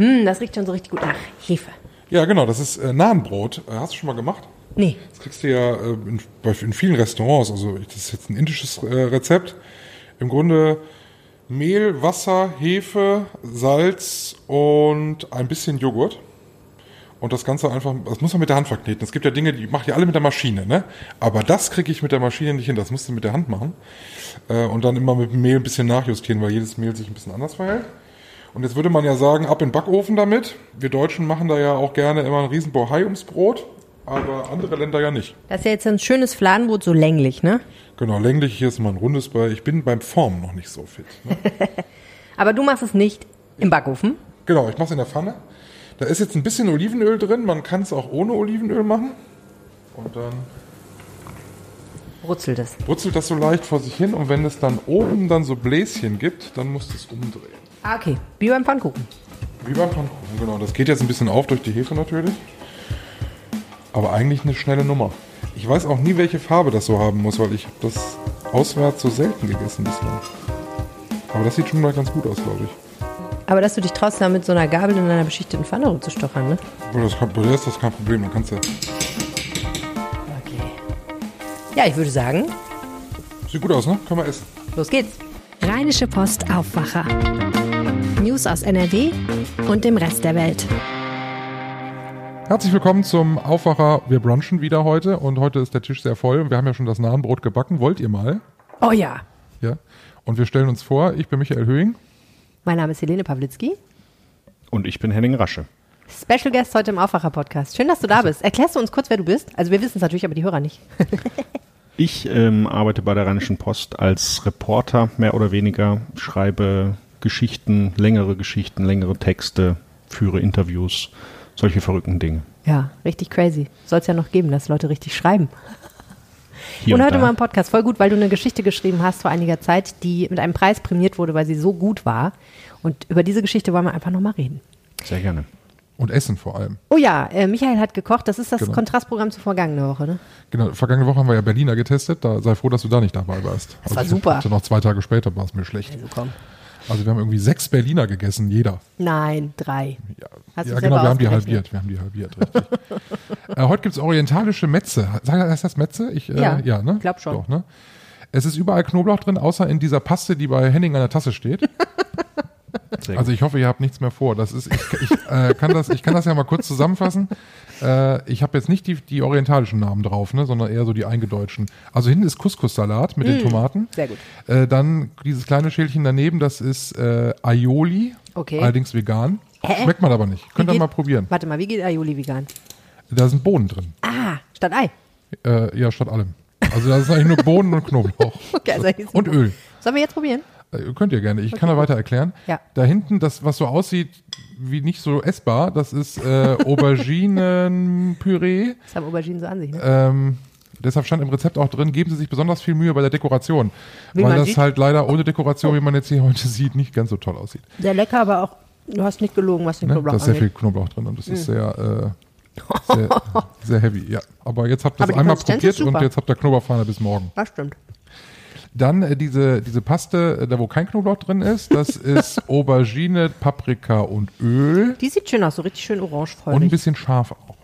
Hm, das riecht schon so richtig gut nach Hefe. Ja, genau, das ist äh, Nahenbrot. Äh, hast du schon mal gemacht? Nee. Das kriegst du ja äh, in, in vielen Restaurants. Also das ist jetzt ein indisches äh, Rezept. Im Grunde Mehl, Wasser, Hefe, Salz und ein bisschen Joghurt. Und das Ganze einfach, das muss man mit der Hand verkneten. Es gibt ja Dinge, die macht ihr alle mit der Maschine, ne? Aber das kriege ich mit der Maschine nicht hin. Das musst du mit der Hand machen. Äh, und dann immer mit dem Mehl ein bisschen nachjustieren, weil jedes Mehl sich ein bisschen anders verhält. Und jetzt würde man ja sagen, ab in den Backofen damit. Wir Deutschen machen da ja auch gerne immer einen riesen Bohai ums Brot, aber andere Länder ja nicht. Das ist ja jetzt ein schönes Fladenbrot, so länglich, ne? Genau, länglich hier ist mal ein rundes bei. Ich bin beim Formen noch nicht so fit. Ne? Aber du machst es nicht im Backofen. genau, ich mache es in der Pfanne. Da ist jetzt ein bisschen Olivenöl drin. Man kann es auch ohne Olivenöl machen. Und dann Brutzelt es. brutzelt das so leicht vor sich hin. Und wenn es dann oben dann so Bläschen gibt, dann musst du es umdrehen. Ah, okay. Wie beim Pfannkuchen. Wie beim Pfannkuchen, genau. Das geht jetzt ein bisschen auf durch die Hefe natürlich. Aber eigentlich eine schnelle Nummer. Ich weiß auch nie, welche Farbe das so haben muss, weil ich habe das auswärts so selten gegessen bislang. Aber das sieht schon mal ganz gut aus, glaube ich. Aber dass du dich traust, da mit so einer Gabel in einer beschichteten Pfanne rumzustochern, ne? Aber das kann, bei der ist das kein Problem. Dann kannst du. Okay. Ja, ich würde sagen, Sieht gut aus, ne? Können wir essen. los geht's. Rheinische Post Aufwacher. News aus NRW und dem Rest der Welt. Herzlich willkommen zum Aufwacher. Wir brunchen wieder heute und heute ist der Tisch sehr voll. Wir haben ja schon das Nahenbrot gebacken. Wollt ihr mal? Oh ja. Ja. Und wir stellen uns vor, ich bin Michael Höhing. Mein Name ist Helene Pawlitzki. Und ich bin Henning Rasche. Special Guest heute im Aufwacher-Podcast. Schön, dass du da bist. Erklärst du uns kurz, wer du bist? Also wir wissen es natürlich, aber die Hörer nicht. Ich ähm, arbeite bei der Rheinischen Post als Reporter, mehr oder weniger, schreibe Geschichten, längere Geschichten, längere Texte, führe Interviews, solche verrückten Dinge. Ja, richtig crazy. Soll es ja noch geben, dass Leute richtig schreiben. Hier und und heute da. mal im Podcast. Voll gut, weil du eine Geschichte geschrieben hast vor einiger Zeit, die mit einem Preis prämiert wurde, weil sie so gut war. Und über diese Geschichte wollen wir einfach nochmal reden. Sehr gerne. Und Essen vor allem. Oh ja, äh, Michael hat gekocht. Das ist das Genau. Kontrastprogramm zur vergangenen Woche, ne? Genau, vergangene Woche haben wir ja Berliner getestet. Da sei froh, dass du da nicht dabei warst. Das war ich super. Noch zwei Tage später war es mir schlecht. Also komm. Also wir haben irgendwie sechs Berliner gegessen, jeder. Nein, drei. Ja, Hast ja genau, wir haben die halbiert. Wir haben die halbiert, richtig. äh, heute gibt's orientalische Metze. Sag, heißt das Metze? Ich, äh, Ja, ja ne? glaub schon. Doch, ne? Es ist überall Knoblauch drin, außer in dieser Paste, die bei Henning an der Tasse steht. Sehr Also ich hoffe, ihr habt nichts mehr vor. Das ist, ich, ich, äh, kann das, ich kann das ja mal kurz zusammenfassen. Äh, ich habe jetzt nicht die, die orientalischen Namen drauf, ne, sondern eher so die eingedeutschen. Also hinten ist Couscous-Salat mit den Tomaten. Mm, Sehr gut. Äh, dann dieses kleine Schälchen daneben, das ist äh, Aioli, Okay. allerdings vegan. Hä? Schmeckt man aber nicht. Könnt ihr mal probieren. Warte mal, wie geht Aioli vegan? Da sind Bohnen drin. Ah, statt Ei. Äh, ja, statt allem. Also da ist eigentlich nur Bohnen und Knoblauch. Okay, also Und Öl. Sollen wir jetzt probieren? Äh, Könnt ihr gerne. Ich kann da weiter erklären. Ja. Da hinten, das, was so aussieht wie nicht so essbar, das ist äh, Auberginenpüree. Das haben Auberginen so an sich, ne? Ähm, deshalb stand im Rezept auch drin, geben Sie sich besonders viel Mühe bei der Dekoration. Wie weil das sieht. halt leider ohne Dekoration, wie man jetzt hier heute sieht, nicht ganz so toll aussieht. Sehr lecker, aber auch, du hast nicht gelogen, was den Ne? Knoblauch Da ist sehr viel. Knoblauch drin und das ist sehr, äh, sehr, sehr heavy. Ja, aber jetzt habt ihr es einmal probiert und jetzt habt ihr Knoblauchfahne bis morgen. Das stimmt. Dann äh, diese, diese Paste, äh, da wo kein Knoblauch drin ist, das ist Aubergine, Paprika und Öl. Die sieht schön aus, so richtig schön Und ein bisschen scharf auch.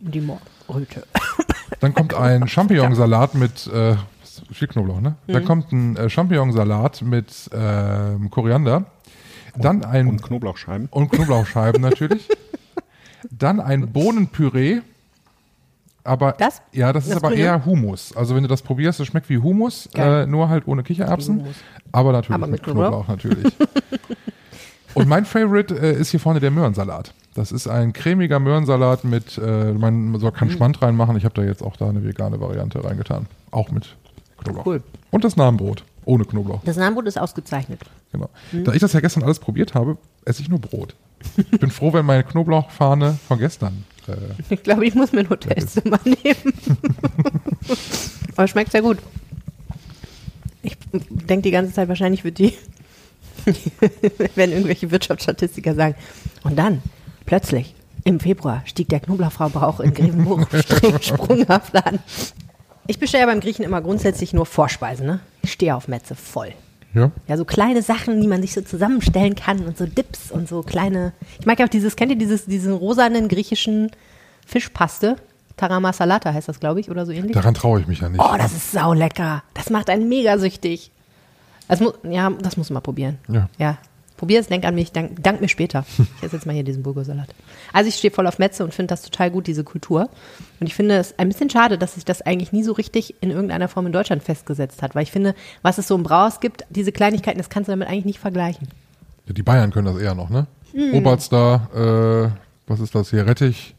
Die Mordröte. Dann kommt ein Champignonsalat mit äh, viel Knoblauch, ne? Mhm. Dann kommt ein äh, Champignonsalat mit ähm, Koriander. Dann ein Und Knoblauchscheiben. und Knoblauchscheiben natürlich. Dann ein Bohnenpüree. Aber Das? ja, das ist Das aber Grüne? eher Hummus. Also wenn du das probierst, das schmeckt wie Hummus, Geil. äh, nur halt ohne Kichererbsen. Aber natürlich Aber mit mit Knoblauch, natürlich. Und mein Favorite äh, ist hier vorne der Möhrensalat. Das ist ein cremiger Möhrensalat mit, äh, man soll Mhm. keinen Schmand reinmachen. Ich habe da jetzt auch da eine vegane Variante reingetan. Auch mit Knoblauch. Cool. Und das Namenbrot. Ohne Knoblauch. Das Namenbrot ist ausgezeichnet. Genau. Mhm. Da ich das ja gestern alles probiert habe, esse ich nur Brot. Ich bin froh, wenn meine Knoblauchfahne von gestern. Äh, Ich glaube, ich muss mir ein Hotelzimmer nehmen. Aber schmeckt sehr gut. Ich denke die ganze Zeit, wahrscheinlich wird die, wenn irgendwelche Wirtschaftsstatistiker sagen. Und dann, plötzlich, im Februar stieg der Knoblauchverbrauch in Grevenburg sprunghaft an. Ich bestelle ja beim Griechen immer grundsätzlich nur Vorspeisen, ne? Ich stehe auf Metze voll. Ja. Ja, so kleine Sachen, die man sich so zusammenstellen kann und so Dips und so kleine. Ich mag ja auch dieses, kennt ihr dieses, diesen rosanen griechischen Fischpaste? Tarama Salata heißt das, glaube ich, oder so ähnlich. Daran traue ich mich ja nicht. Oh, das ist saulecker. Das macht einen mega süchtig. Das mu ja, das muss man mal probieren. Ja. Ja. Probier es, denk an mich, dank, dank mir später. Ich esse jetzt mal hier diesen Burgersalat. Also ich stehe voll auf Metze und finde das total gut, diese Kultur. Und ich finde es ein bisschen schade, dass sich das eigentlich nie so richtig in irgendeiner Form in Deutschland festgesetzt hat. Weil ich finde, was es so im Brauhaus gibt, diese Kleinigkeiten, das kannst du damit eigentlich nicht vergleichen. Ja, die Bayern können das eher noch, ne? Hm. Oberster, äh, was ist das hier? Rettich,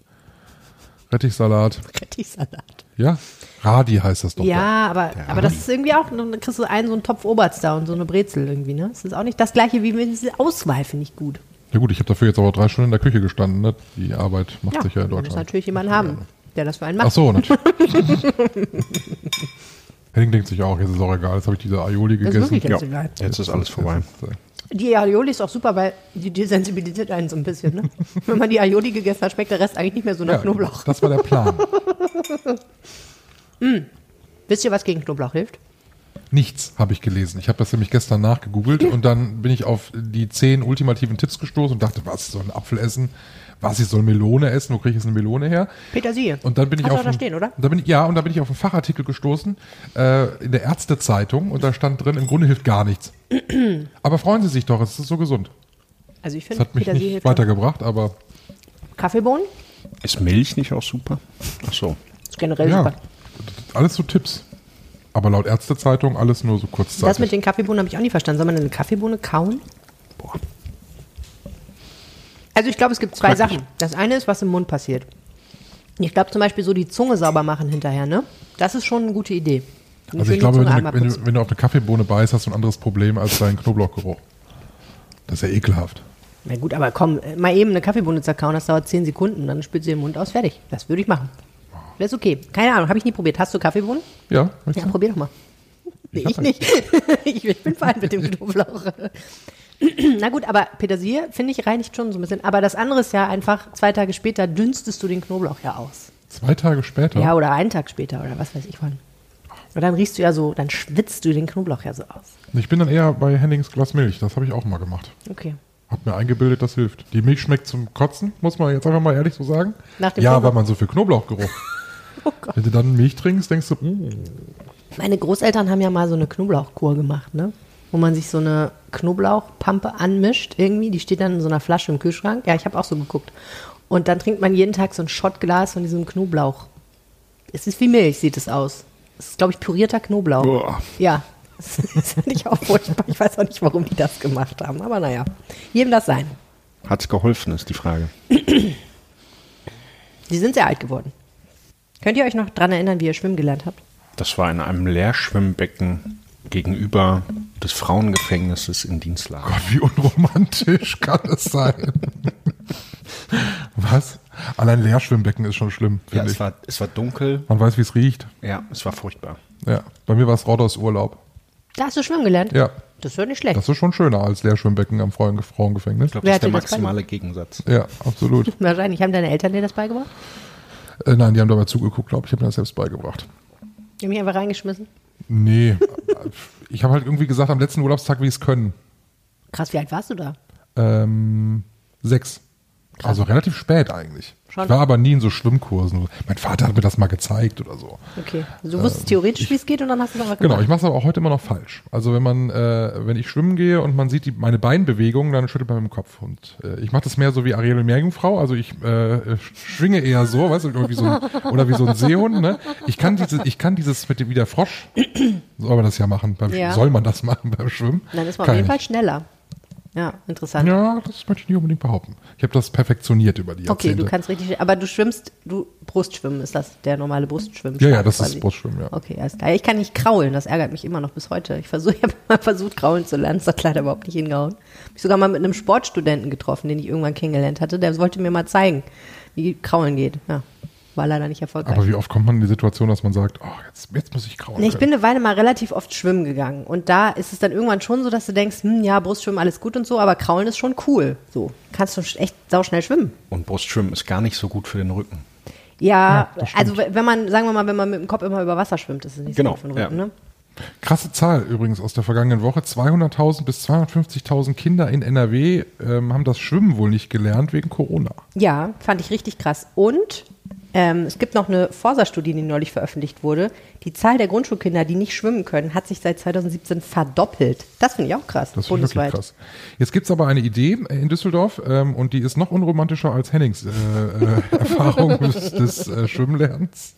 Rettichsalat. Rettichsalat. Ja? Radi heißt das doch. Ja, aber, aber das ist irgendwie auch, dann kriegst du einen so einen Topf Oberster und so eine Brezel irgendwie, ne? Das ist auch nicht das gleiche wie mit dieser Auswahl, finde ich gut. Da. Ja gut, ich habe dafür jetzt aber drei Stunden in der Küche gestanden, ne? Die Arbeit macht sich ja in du musst Deutschland. natürlich jemanden haben, der das für einen macht. Ach so, natürlich. Henning denkt sich auch, jetzt ist auch egal, jetzt habe ich diese Aioli Das ist gegessen. jetzt Ja. egal. Jetzt ist alles vorbei. Jetzt ist, äh, Die Aioli ist auch super, weil die desensibilisiert einen so ein bisschen. Ne? Wenn man die Aioli gegessen hat, schmeckt der Rest eigentlich nicht mehr so nach ja, Knoblauch. Das war der Plan. Wisst ihr, was gegen Knoblauch hilft? Nichts habe ich gelesen. Ich habe das nämlich gestern nachgegoogelt und dann bin ich auf die zehn ultimativen Tipps gestoßen und dachte, was, soll einen Apfel essen? Was, ich soll Melone essen? Wo kriege ich jetzt eine Melone her? Petersilie. Und dann bin ich Hast auf auch da einen- stehen, oder? Da bin ich, ja, und da bin ich auf einen Fachartikel gestoßen äh, in der Ärztezeitung und da stand drin, im Grunde hilft gar nichts. aber freuen Sie sich doch, es ist so gesund. Also ich Das finde, hat mich Petersilie nicht weitergebracht, aber Kaffeebohnen Ist Milch nicht auch super? Ach so. ist generell ja, super. alles so Tipps. Aber laut Ärztezeitung alles nur so kurzzeitig. Das mit den Kaffeebohnen habe ich auch nie verstanden. Soll man eine Kaffeebohne kauen? Boah. Also ich glaube, es gibt zwei Knackig. Sachen. Das eine ist, was im Mund passiert. Ich glaube zum Beispiel so die Zunge sauber machen hinterher, ne? Das ist schon eine gute Idee. Und also ich glaube, wenn du, wenn, du, wenn du auf eine Kaffeebohne beißt, hast du ein anderes Problem als deinen Knoblauchgeruch. Das ist ja ekelhaft. Na gut, aber komm, äh, mal eben eine Kaffeebohne zerkauen, das dauert 10 Sekunden, dann spült sie den Mund aus, fertig. Das würde ich machen. Das ist okay. Keine Ahnung, habe ich nie probiert. Hast du Kaffeebohnen? Ja, Ja, du? probier doch mal. Nee, ich nicht. ich, ich bin fein mit dem Knoblauch. Na gut, aber Petersilie, finde ich, reinigt schon so ein bisschen. Aber das andere ist ja einfach, zwei Tage später dünstest du den Knoblauch ja aus. Zwei Tage später. Ja, oder einen Tag später oder was weiß ich wann. Und dann riechst du ja so, dann schwitzt du den Knoblauch ja so aus. Ich bin dann eher bei Hennings Glas Milch. Das habe ich auch mal gemacht. Okay. Hab mir eingebildet, das hilft. Die Milch schmeckt zum Kotzen, muss man jetzt einfach mal ehrlich so sagen. Nach dem ja, Knoblauch? weil man so viel Knoblauchgeruch. Oh. Wenn du dann Milch trinkst, denkst du, uh, Meine Großeltern haben ja mal so eine Knoblauchkur gemacht, ne? Wo man sich so eine Knoblauchpampe anmischt irgendwie. Die steht dann in so einer Flasche im Kühlschrank. Ja, ich habe auch so geguckt. Und dann trinkt man jeden Tag so ein Schottglas von diesem Knoblauch. Es ist wie Milch, sieht es aus. Es ist, glaube ich, pürierter Knoblauch. Boah. Ja, das ist nicht auch furchtbar. Ich weiß auch nicht, warum die das gemacht haben. Aber naja, jedem das sein. Hat's geholfen, ist die Frage. Die sind sehr alt geworden. Könnt ihr euch noch dran erinnern, wie ihr schwimmen gelernt habt? Das war in einem Leerschwimmbecken gegenüber des Frauengefängnisses in Dienstlagen. Gott, wie unromantisch kann es sein? Was? Allein Leerschwimmbecken ist schon schlimm, Ja, finde es ich. war, es war dunkel. Man weiß, wie es riecht. Ja, es war furchtbar. Ja, bei mir war es Rodos Urlaub. Da hast du schwimmen gelernt? Ja, Das ist doch nicht schlecht. das ist schon schöner als Leerschwimmbecken am Frauen- Frauengefängnis. Ich glaube, das ist der das maximale Gegensatz. Ja, absolut. Wahrscheinlich haben deine Eltern dir das beigebracht? Äh, nein, die haben dabei zugeguckt, glaube ich. Ich habe mir das selbst beigebracht. Die haben mich einfach reingeschmissen. Nee, ich habe halt irgendwie gesagt, am letzten Urlaubstag, wie es können. Krass, wie alt warst du da? Ähm, sechs. Also relativ spät eigentlich. Schon. Ich war aber nie in so Schwimmkursen. Mein Vater hat mir das mal gezeigt oder so. Okay. Du wusstest theoretisch, wie es geht und dann hast du es aber Genau, gemacht. ich mache es aber auch heute immer noch falsch. Also wenn man, äh, wenn ich schwimmen gehe und man sieht die, meine Beinbewegungen, dann schüttelt man mit dem Kopf. Und äh, ich mache das mehr so wie Ariel Meerjungfrau. Also ich äh, schwinge eher so, weißt du, irgendwie so ein, oder wie so ein Seehund. Ne? Ich kann dieses, ich kann dieses mit dem wie der Frosch. Soll man das ja machen? Beim, Ja. Soll man das machen beim Schwimmen? Dann ist man Kann auf jeden Fall schneller. Ja, interessant. Ja, das möchte ich nicht unbedingt behaupten. Ich habe das perfektioniert über die Okay, Jahrzehnte. du kannst richtig, aber du schwimmst, du Brustschwimmen ist das, der normale Brustschwimmen. Ja, ja, das quasi. ist Brustschwimmen, ja. Okay, alles klar. Ich kann nicht kraulen, das ärgert mich immer noch bis heute. Ich versuche, ich habe mal versucht, kraulen zu lernen, das hat leider überhaupt nicht hingehauen. Hab Ich sogar mal mit einem Sportstudenten getroffen, den ich irgendwann kennengelernt hatte, der wollte mir mal zeigen, wie kraulen geht. Ja, war leider nicht erfolgreich. Aber wie oft kommt man in die Situation, dass man sagt, oh, jetzt, jetzt muss ich kraulen. Nee, ich bin eine Weile mal relativ oft schwimmen gegangen. Und da ist es dann irgendwann schon so, dass du denkst, hm, ja, Brustschwimmen, alles gut und so, aber Kraulen ist schon cool. So, kannst du echt sauschnell schwimmen. Und Brustschwimmen ist gar nicht so gut für den Rücken. Ja, stimmt. also wenn man, sagen wir mal, wenn man mit dem Kopf immer über Wasser schwimmt, ist es nicht Genau, so gut für den Rücken, ja. ne? Krasse Zahl übrigens aus der vergangenen Woche. 200.000 bis 250.000 Kinder in NRW ähm, haben das Schwimmen wohl nicht gelernt wegen Corona. Ja, fand ich richtig krass. Und ähm, es gibt noch eine Forsa-Studie, die neulich veröffentlicht wurde. Die Zahl der Grundschulkinder, die nicht schwimmen können, hat sich seit 2017 verdoppelt. Das finde ich auch krass. Das wirklich krass. Jetzt gibt's aber eine Idee in Düsseldorf ähm, und die ist noch unromantischer als Hennings äh, äh, Erfahrung des, des äh, Schwimmlernens.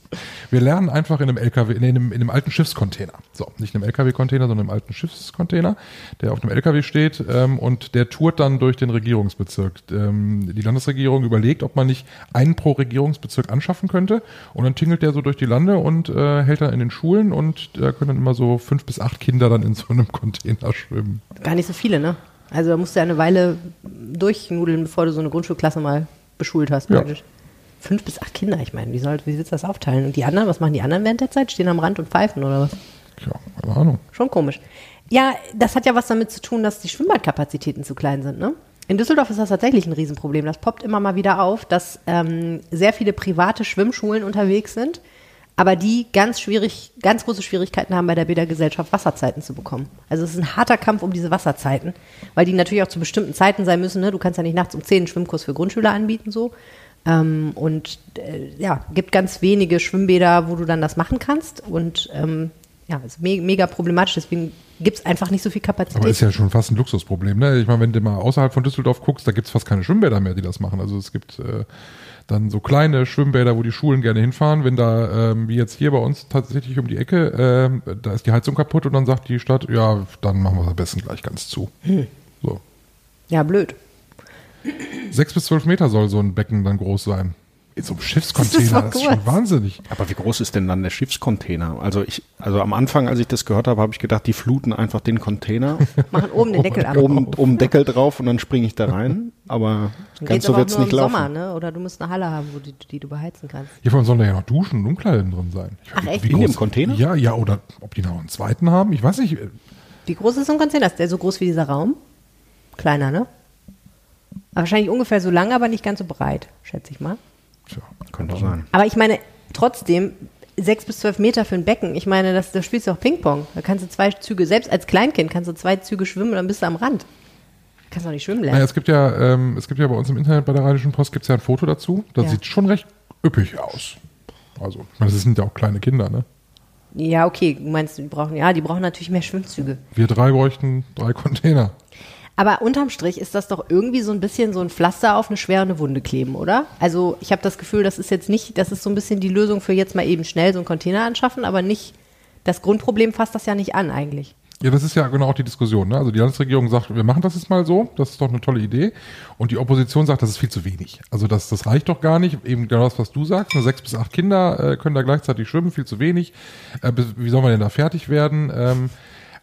Wir lernen einfach in einem LKW, in einem, in einem alten Schiffscontainer. So, nicht in einem LKW-Container, sondern im alten Schiffscontainer, der auf dem LKW steht ähm, und der tourt dann durch den Regierungsbezirk. Ähm, die Landesregierung überlegt, ob man nicht einen pro Regierungsbezirk anschaffen könnte und dann tingelt der so durch die Lande und äh, hält dann in den Schulen und da können dann immer so fünf bis acht Kinder dann in so einem Container schwimmen. Gar nicht so viele, ne? Also da musst du ja eine Weile durchnudeln, bevor du so eine Grundschulklasse mal beschult hast, Ja. Fünf bis acht Kinder, ich meine, wie, soll, wie willst du das aufteilen? Und die anderen, was machen die anderen während der Zeit? Stehen am Rand und pfeifen oder was? Tja, keine Ahnung. Schon komisch. Ja, das hat ja was damit zu tun, dass die Schwimmbadkapazitäten zu klein sind, ne? In Düsseldorf ist das tatsächlich ein Riesenproblem. Das poppt immer mal wieder auf, dass ähm, sehr viele private Schwimmschulen unterwegs sind, aber die ganz schwierig, ganz große Schwierigkeiten haben, bei der Bädergesellschaft Wasserzeiten zu bekommen. Also es ist ein harter Kampf um diese Wasserzeiten, weil die natürlich auch zu bestimmten Zeiten sein müssen. Ne? Du kannst ja nicht nachts um 10 einen Schwimmkurs für Grundschüler anbieten, so. Ähm, und äh, ja, gibt ganz wenige Schwimmbäder, wo du dann das machen kannst. Und ähm, ja, ist me mega problematisch. Deswegen gibt es einfach nicht so viel Kapazität. Aber ist ja schon fast ein Luxusproblem. Ne? Ich meine, wenn du mal außerhalb von Düsseldorf guckst, da gibt's fast keine Schwimmbäder mehr, die das machen. Also es gibt äh, dann so kleine Schwimmbäder, wo die Schulen gerne hinfahren. Wenn da, ähm, wie jetzt hier bei uns tatsächlich um die Ecke, ähm, da ist die Heizung kaputt und dann sagt die Stadt, ja, dann machen wir es am besten gleich ganz zu. Hm. So. ja, blöd. Sechs bis zwölf Meter soll so ein Becken dann groß sein. In so einem Schiffscontainer, Das das ist ist, doch schon wahnsinnig. Aber wie groß ist denn dann der Schiffscontainer? Also ich, also am Anfang, als ich das gehört habe, habe ich gedacht, die fluten einfach den Container, Machen oben den Deckel ab. oben, oben Deckel drauf und dann springe ich da rein. Aber Dann ganz so wird's nur nicht im laufen. Sommer, ne? Oder du musst eine Halle haben, wo die, die du beheizen kannst. Hier vor allem sollen da ja noch Duschen und Umkleiden drin sein. Ich Ach, weiß echt? nicht, In wie dem groß- Container? Ja, ja, oder ob die noch einen zweiten haben, ich weiß nicht. Wie groß ist so ein Container? Ist der so groß wie dieser Raum? Kleiner, ne? Aber wahrscheinlich ungefähr so lang, aber nicht ganz so breit, schätze ich mal. Tja, Könnte sein. Aber ich meine, trotzdem, sechs bis zwölf Meter für ein Becken, ich meine, das, da spielst du auch Ping-Pong. Da kannst du zwei Züge, selbst als Kleinkind kannst du zwei Züge schwimmen und dann bist du am Rand. Kannst doch nicht schwimmen Naja, lernen. es gibt ja, ähm, es gibt ja bei uns im Internet bei der Rheinischen Post gibt's ja ein Foto dazu. Das Ja. sieht schon recht üppig aus. Also, ich meine, das sind ja auch kleine Kinder, ne? Ja, okay, du meinst, die brauchen, ja, die brauchen natürlich mehr Schwimmzüge. Wir drei bräuchten drei Container. Aber unterm Strich ist das doch irgendwie so ein bisschen so ein Pflaster auf eine schwere Wunde kleben, oder? Also ich habe das Gefühl, das ist jetzt nicht, das ist so ein bisschen die Lösung für jetzt mal eben schnell so einen Container anschaffen, aber nicht, das Grundproblem fasst das ja nicht an eigentlich. Ja, das ist ja genau auch die Diskussion. Ne? Also die Landesregierung sagt, wir machen das jetzt mal so, das ist doch eine tolle Idee. Und die Opposition sagt, das ist viel zu wenig. Also das, das reicht doch gar nicht. Eben genau das, was du sagst. Nur sechs bis acht Kinder äh, können da gleichzeitig schwimmen, viel zu wenig. Äh, wie soll man denn da fertig werden? Ähm,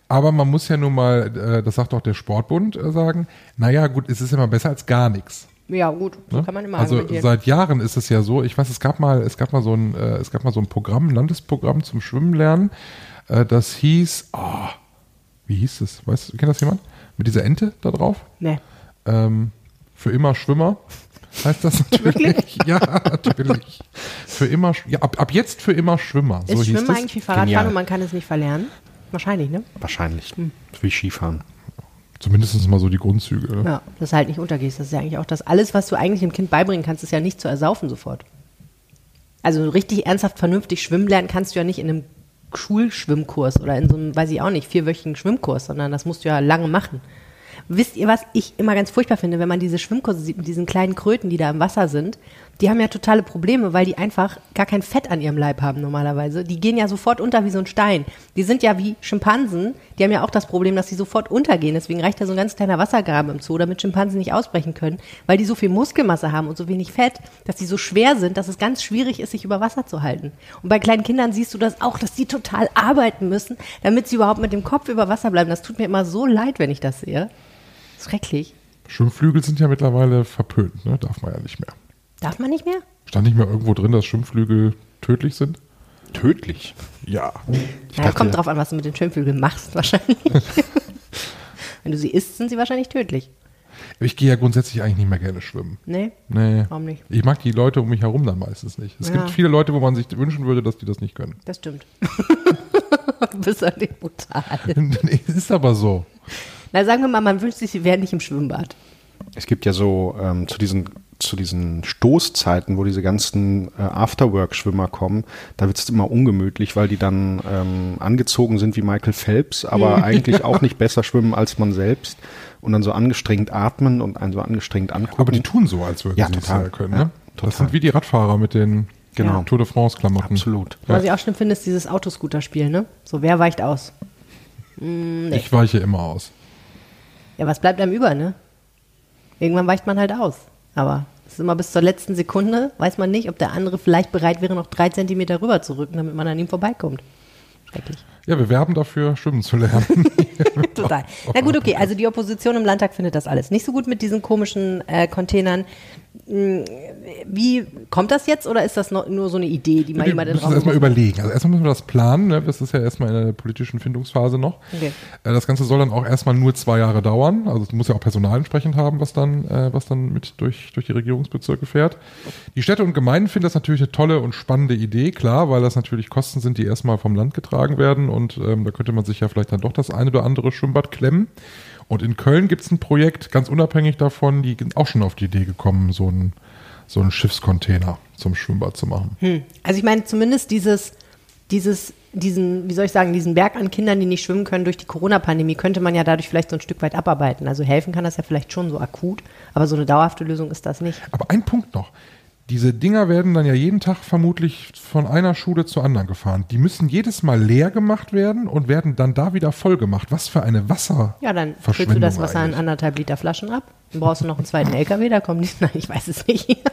aber man muss ja nun mal, äh, das sagt auch der Sportbund, äh, sagen, naja gut, es ist immer besser als gar nichts. Ja, gut, so Ne? kann man immer also argumentieren. seit Jahren ist es ja so. Ich weiß, es gab mal, es gab mal so ein, äh, es gab mal so ein Programm, ein Landesprogramm zum Schwimmen lernen. Äh, das hieß, ah, wie hieß es? Weißt, du, kennt das jemand? Mit dieser Ente da drauf? Nee. Ähm, für immer Schwimmer. Heißt das natürlich? ja, natürlich. Für immer, ja, ab, ab jetzt für immer Schwimmer. So Ist hieß Schwimmen das. eigentlich wie Fahrradfahren Genial. und man kann es nicht verlernen? Wahrscheinlich, ne? Wahrscheinlich. Wie Skifahren. Zumindest mal so die Grundzüge. Ja, dass du halt nicht untergehst. Das ist ja eigentlich auch das. Alles, was du eigentlich dem Kind beibringen kannst, ist ja nicht zu ersaufen sofort. Also richtig ernsthaft vernünftig schwimmen lernen kannst du ja nicht in einem Schulschwimmkurs oder in so einem, weiß ich auch nicht, vierwöchigen Schwimmkurs, sondern das musst du ja lange machen. Wisst ihr, was ich immer ganz furchtbar finde, wenn man diese Schwimmkurse sieht mit diesen kleinen Kröten, die da im Wasser sind? Die haben ja totale Probleme, weil die einfach gar kein Fett an ihrem Leib haben normalerweise. Die gehen ja sofort unter wie so ein Stein. Die sind ja wie Schimpansen. Die haben ja auch das Problem, dass sie sofort untergehen. Deswegen reicht ja so ein ganz kleiner Wassergraben im Zoo, damit Schimpansen nicht ausbrechen können, weil die so viel Muskelmasse haben und so wenig Fett, dass die so schwer sind, dass es ganz schwierig ist, sich über Wasser zu halten. Und bei kleinen Kindern siehst du das auch, dass die total arbeiten müssen, damit sie überhaupt mit dem Kopf über Wasser bleiben. Das tut mir immer so leid, wenn ich das sehe. Schrecklich. Schwimmflügel sind ja mittlerweile verpönt, ne? Darf man ja nicht mehr. Darf man nicht mehr? Stand nicht mehr irgendwo drin, dass Schwimmflügel tödlich sind? Tödlich. Ja. Ja, dachte- kommt drauf an, was du mit den Schwimmflügeln machst, wahrscheinlich. Wenn du sie isst, sind sie wahrscheinlich tödlich. Ich gehe ja grundsätzlich eigentlich nicht mehr gerne schwimmen. Nee? Nee. Warum nicht? Ich mag die Leute um mich herum dann meistens nicht. Es Ja. gibt viele Leute, wo man sich wünschen würde, dass die das nicht können. Das stimmt. du bist doch nicht brutal. nee, ist aber so. Na, sagen wir mal, man wünscht sich, sie wären nicht im Schwimmbad. Es gibt ja so ähm, zu diesen zu diesen Stoßzeiten, wo diese ganzen äh, Afterwork-Schwimmer kommen, da wird es immer ungemütlich, weil die dann ähm, angezogen sind wie Michael Phelps, aber eigentlich auch nicht besser schwimmen als man selbst und dann so angestrengt atmen und einen so angestrengt angucken. Aber die tun so, als würden Ja, sie es total. ja können. Ja, Ne? total. Das sind wie die Radfahrer mit den Genau. Tour de France-Klamotten. Absolut. Was ich auch schlimm finde, ist dieses Autoscooter-Spiel, ne? So, wer weicht aus? Ich weiche immer aus. Ja, was bleibt einem über, ne? Irgendwann weicht man halt aus. Aber es ist immer bis zur letzten Sekunde, weiß man nicht, ob der andere vielleicht bereit wäre, noch drei Zentimeter rüber zu rücken, damit man an ihm vorbeikommt. Schrecklich. Ja, wir werben dafür, schwimmen zu lernen. Total. Na gut, okay. Also die Opposition im Landtag findet das alles nicht so gut mit diesen komischen äh, Containern. Hm, Wie kommt das jetzt oder ist das noch, nur so eine Idee, die mal wir jemand in den Raum erstmal überlegen. Also erstmal müssen wir das planen. Ne? Das ist ja erstmal in der politischen Findungsphase noch. Okay. Äh, Das Ganze soll dann auch erstmal nur zwei Jahre dauern. Also es muss ja auch Personal entsprechend haben, was dann, äh, was dann mit durch, durch die Regierungsbezirke fährt. Die Städte und Gemeinden finden das natürlich eine tolle und spannende Idee, klar, weil das natürlich Kosten sind, die erstmal vom Land getragen werden und ähm, da könnte man sich ja vielleicht dann doch das eine oder andere Schwimmbad klemmen. Und in Köln gibt es ein Projekt, ganz unabhängig davon, die sind auch schon auf die Idee gekommen, so ein so einen Schiffscontainer zum Schwimmbad zu machen. Hm. Also ich meine zumindest dieses, dieses, diesen, wie soll ich sagen, diesen Berg an Kindern, die nicht schwimmen können durch die Corona-Pandemie, könnte man ja dadurch vielleicht so ein Stück weit abarbeiten. Also helfen kann das ja vielleicht schon so akut, aber so eine dauerhafte Lösung ist das nicht. Aber ein Punkt noch. Diese Dinger werden dann ja jeden Tag vermutlich von einer Schule zur anderen gefahren. Die müssen jedes Mal leer gemacht werden und werden dann da wieder voll gemacht. Was für eine Wasser. Ja, dann füllst du das Wasser in anderthalb Liter Flaschen ab. Dann brauchst du noch einen zweiten LKW, da kommen die. Nein, ich weiß es nicht.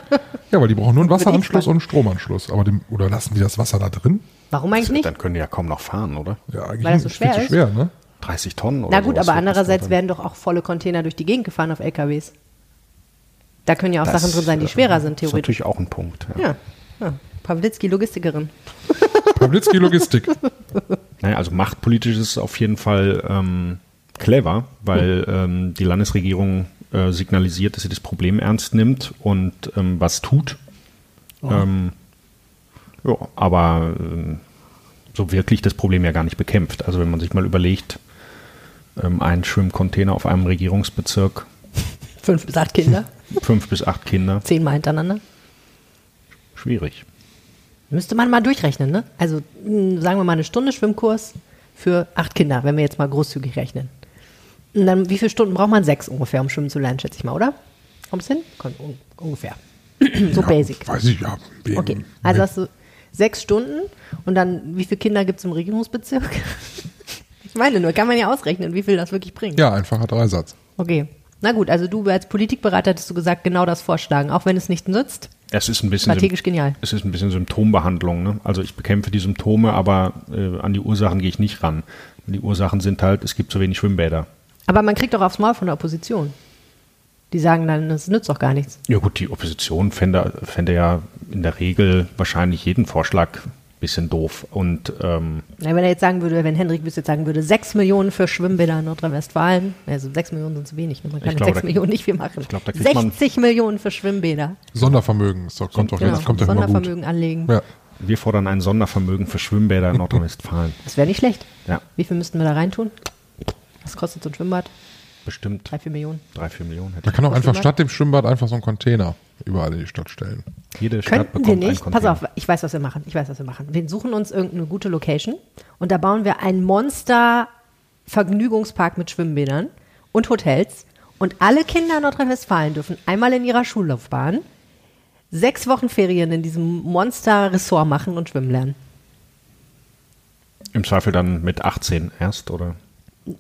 Ja, weil die brauchen nur einen Wasseranschluss und einen Stromanschluss. Aber dem, oder lassen die das Wasser da drin? Warum eigentlich nicht? Dann können die ja kaum noch fahren, oder? Ja, eigentlich Weil das so viel zu schwer ist? schwer, ne? 30 Tonnen oder Na gut, sowas aber andererseits werden doch auch volle Container durch die Gegend gefahren auf LKWs. Da können ja auch Das, Sachen drin sein, die äh, schwerer sind, ist theoretisch. natürlich auch ein Punkt. Ja. Ja. ja. Pawlitzki, Logistikerin. Pawlitzki Logistik. Naja, also machtpolitisch ist es auf jeden Fall ähm, clever, weil ähm, die Landesregierung äh, signalisiert, dass sie das Problem ernst nimmt und ähm, was tut. Ähm, ja, aber ähm, so wirklich das Problem ja gar nicht bekämpft. Also wenn man sich mal überlegt, ähm, ein Schwimmcontainer auf einem Regierungsbezirk, Fünf bis acht Kinder, fünf bis acht Kinder, zehnmal hintereinander. schwierig. Müsste man mal durchrechnen, ne? Also mh, sagen wir mal eine Stunde Schwimmkurs für acht Kinder, wenn wir jetzt mal großzügig rechnen. Und dann, wie viele Stunden braucht man? Sechs ungefähr, um schwimmen zu lernen, schätze ich mal, oder? Kommt's hin? Kommt un ungefähr. so basic. Weiß ich ja. Okay, also hast du sechs Stunden und dann, wie viele Kinder gibt es im Regierungsbezirk? ich meine nur, kann man ja ausrechnen, wie viel das wirklich bringt. ja, einfacher Dreisatz. Okay. Na gut, also du als Politikberater hättest du gesagt, genau das vorschlagen, auch wenn es nicht nützt. Es ist ein bisschen Strategisch genial. Es ist ein bisschen Symptombehandlung. Ne? Also ich bekämpfe die Symptome, aber äh, an die Ursachen gehe ich nicht ran. Die Ursachen sind halt, es gibt zu wenig Schwimmbäder. Aber man kriegt doch aufs Maul von der Opposition. Die sagen dann, das nützt doch gar nichts. Ja gut, die Opposition fände, fände ja in der Regel wahrscheinlich jeden Vorschlag bisschen doof. Und ähm, Na, wenn er jetzt sagen würde, wenn Hendrik Wüst jetzt sagen würde, sechs Millionen für Schwimmbäder in Nordrhein-Westfalen, also sechs Millionen sind zu wenig, ne? man kann Ich mit glaube, sechs da- Millionen nicht viel machen. ich glaube, da kriegt man- 60 Millionen für Schwimmbäder. Sondervermögen. Doch, kommt doch Genau, jetzt, kommt. Sondervermögen anlegen. Ja. wir fordern ein Sondervermögen für Schwimmbäder in Nordrhein-Westfalen. Das wäre nicht schlecht. Ja, Wie viel müssten wir da reintun? Was kostet so ein Schwimmbad? Bestimmt Drei, vier Millionen. drei, vier Millionen hätte Man kann auch einfach statt dem Schwimmbad einfach so einen Container überall in die Stadt stellen. jede Stadt Könnten bekommt wir einen nicht, pass auf, ich weiß, was wir machen. Ich weiß, was wir machen. Wir suchen uns irgendeine gute Location und da bauen wir einen Monster-Vergnügungspark mit Schwimmbädern und Hotels. Und alle Kinder in Nordrhein-Westfalen dürfen einmal in ihrer Schullaufbahn sechs Wochen Ferien in diesem Monster-Ressort machen und schwimmen lernen. Im Zweifel dann mit 18 erst, oder?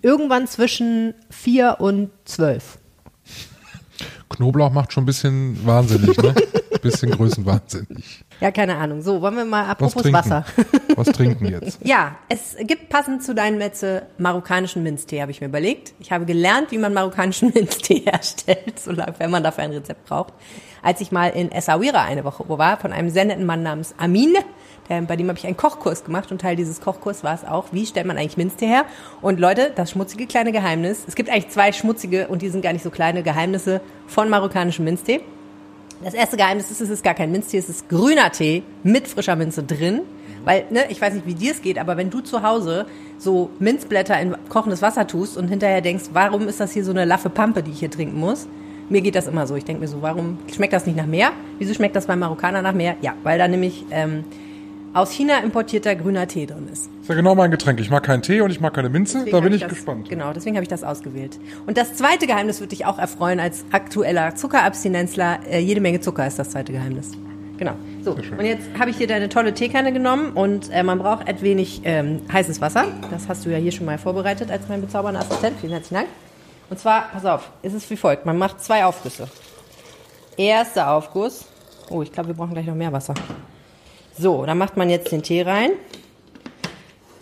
Irgendwann zwischen vier und zwölf. Knoblauch macht schon ein bisschen wahnsinnig, ne? bisschen größenwahnsinnig. Ja, keine Ahnung. So, wollen wir mal Was apropos trinken? Wasser. Was trinken jetzt? Ja, es gibt passend zu deinen Metze marokkanischen Minztee, habe ich mir überlegt. Ich habe gelernt, wie man marokkanischen Minztee herstellt, so lange, wenn man dafür ein Rezept braucht. Als ich mal in Essaouira eine Woche wo war, von einem sehr netten Mann namens Amin, der, bei dem habe ich einen Kochkurs gemacht und Teil dieses Kochkurs war es auch, wie stellt man eigentlich Minztee her? Und Leute, das schmutzige kleine Geheimnis, es gibt eigentlich zwei schmutzige und die sind gar nicht so kleine Geheimnisse von marokkanischem Minztee. Das erste Geheimnis ist, es ist gar kein Minztee, es ist grüner Tee mit frischer Minze drin. Weil, ne, ich weiß nicht, wie dir es geht, aber wenn du zu Hause so Minzblätter in kochendes Wasser tust und hinterher denkst, warum ist das hier so eine laffe Pampe, die ich hier trinken muss? Mir geht das immer so. Ich denke mir so, warum schmeckt das nicht nach Meer? Wieso schmeckt das beim Marokkaner nach Meer? Ja, weil da nämlich ähm, aus China importierter grüner Tee drin ist. ist ja genau mein Getränk. Ich mag keinen Tee und ich mag keine Minze. Deswegen da bin ich das, gespannt. Genau, deswegen habe ich das ausgewählt. Und das zweite Geheimnis würde dich auch erfreuen als aktueller Zuckerabstinenzler. Äh, jede Menge Zucker ist das zweite Geheimnis. Genau. So, und jetzt habe ich hier deine tolle Teekanne genommen und äh, man braucht ein wenig ähm, heißes Wasser. Das hast du ja hier schon mal vorbereitet als mein bezaubernder Assistent. Vielen herzlichen Dank. Und zwar, pass auf, es ist wie folgt. Man macht zwei Aufgüsse. Erster Aufguss. Oh, ich glaube, wir brauchen gleich noch mehr Wasser. So, dann macht man jetzt den Tee rein.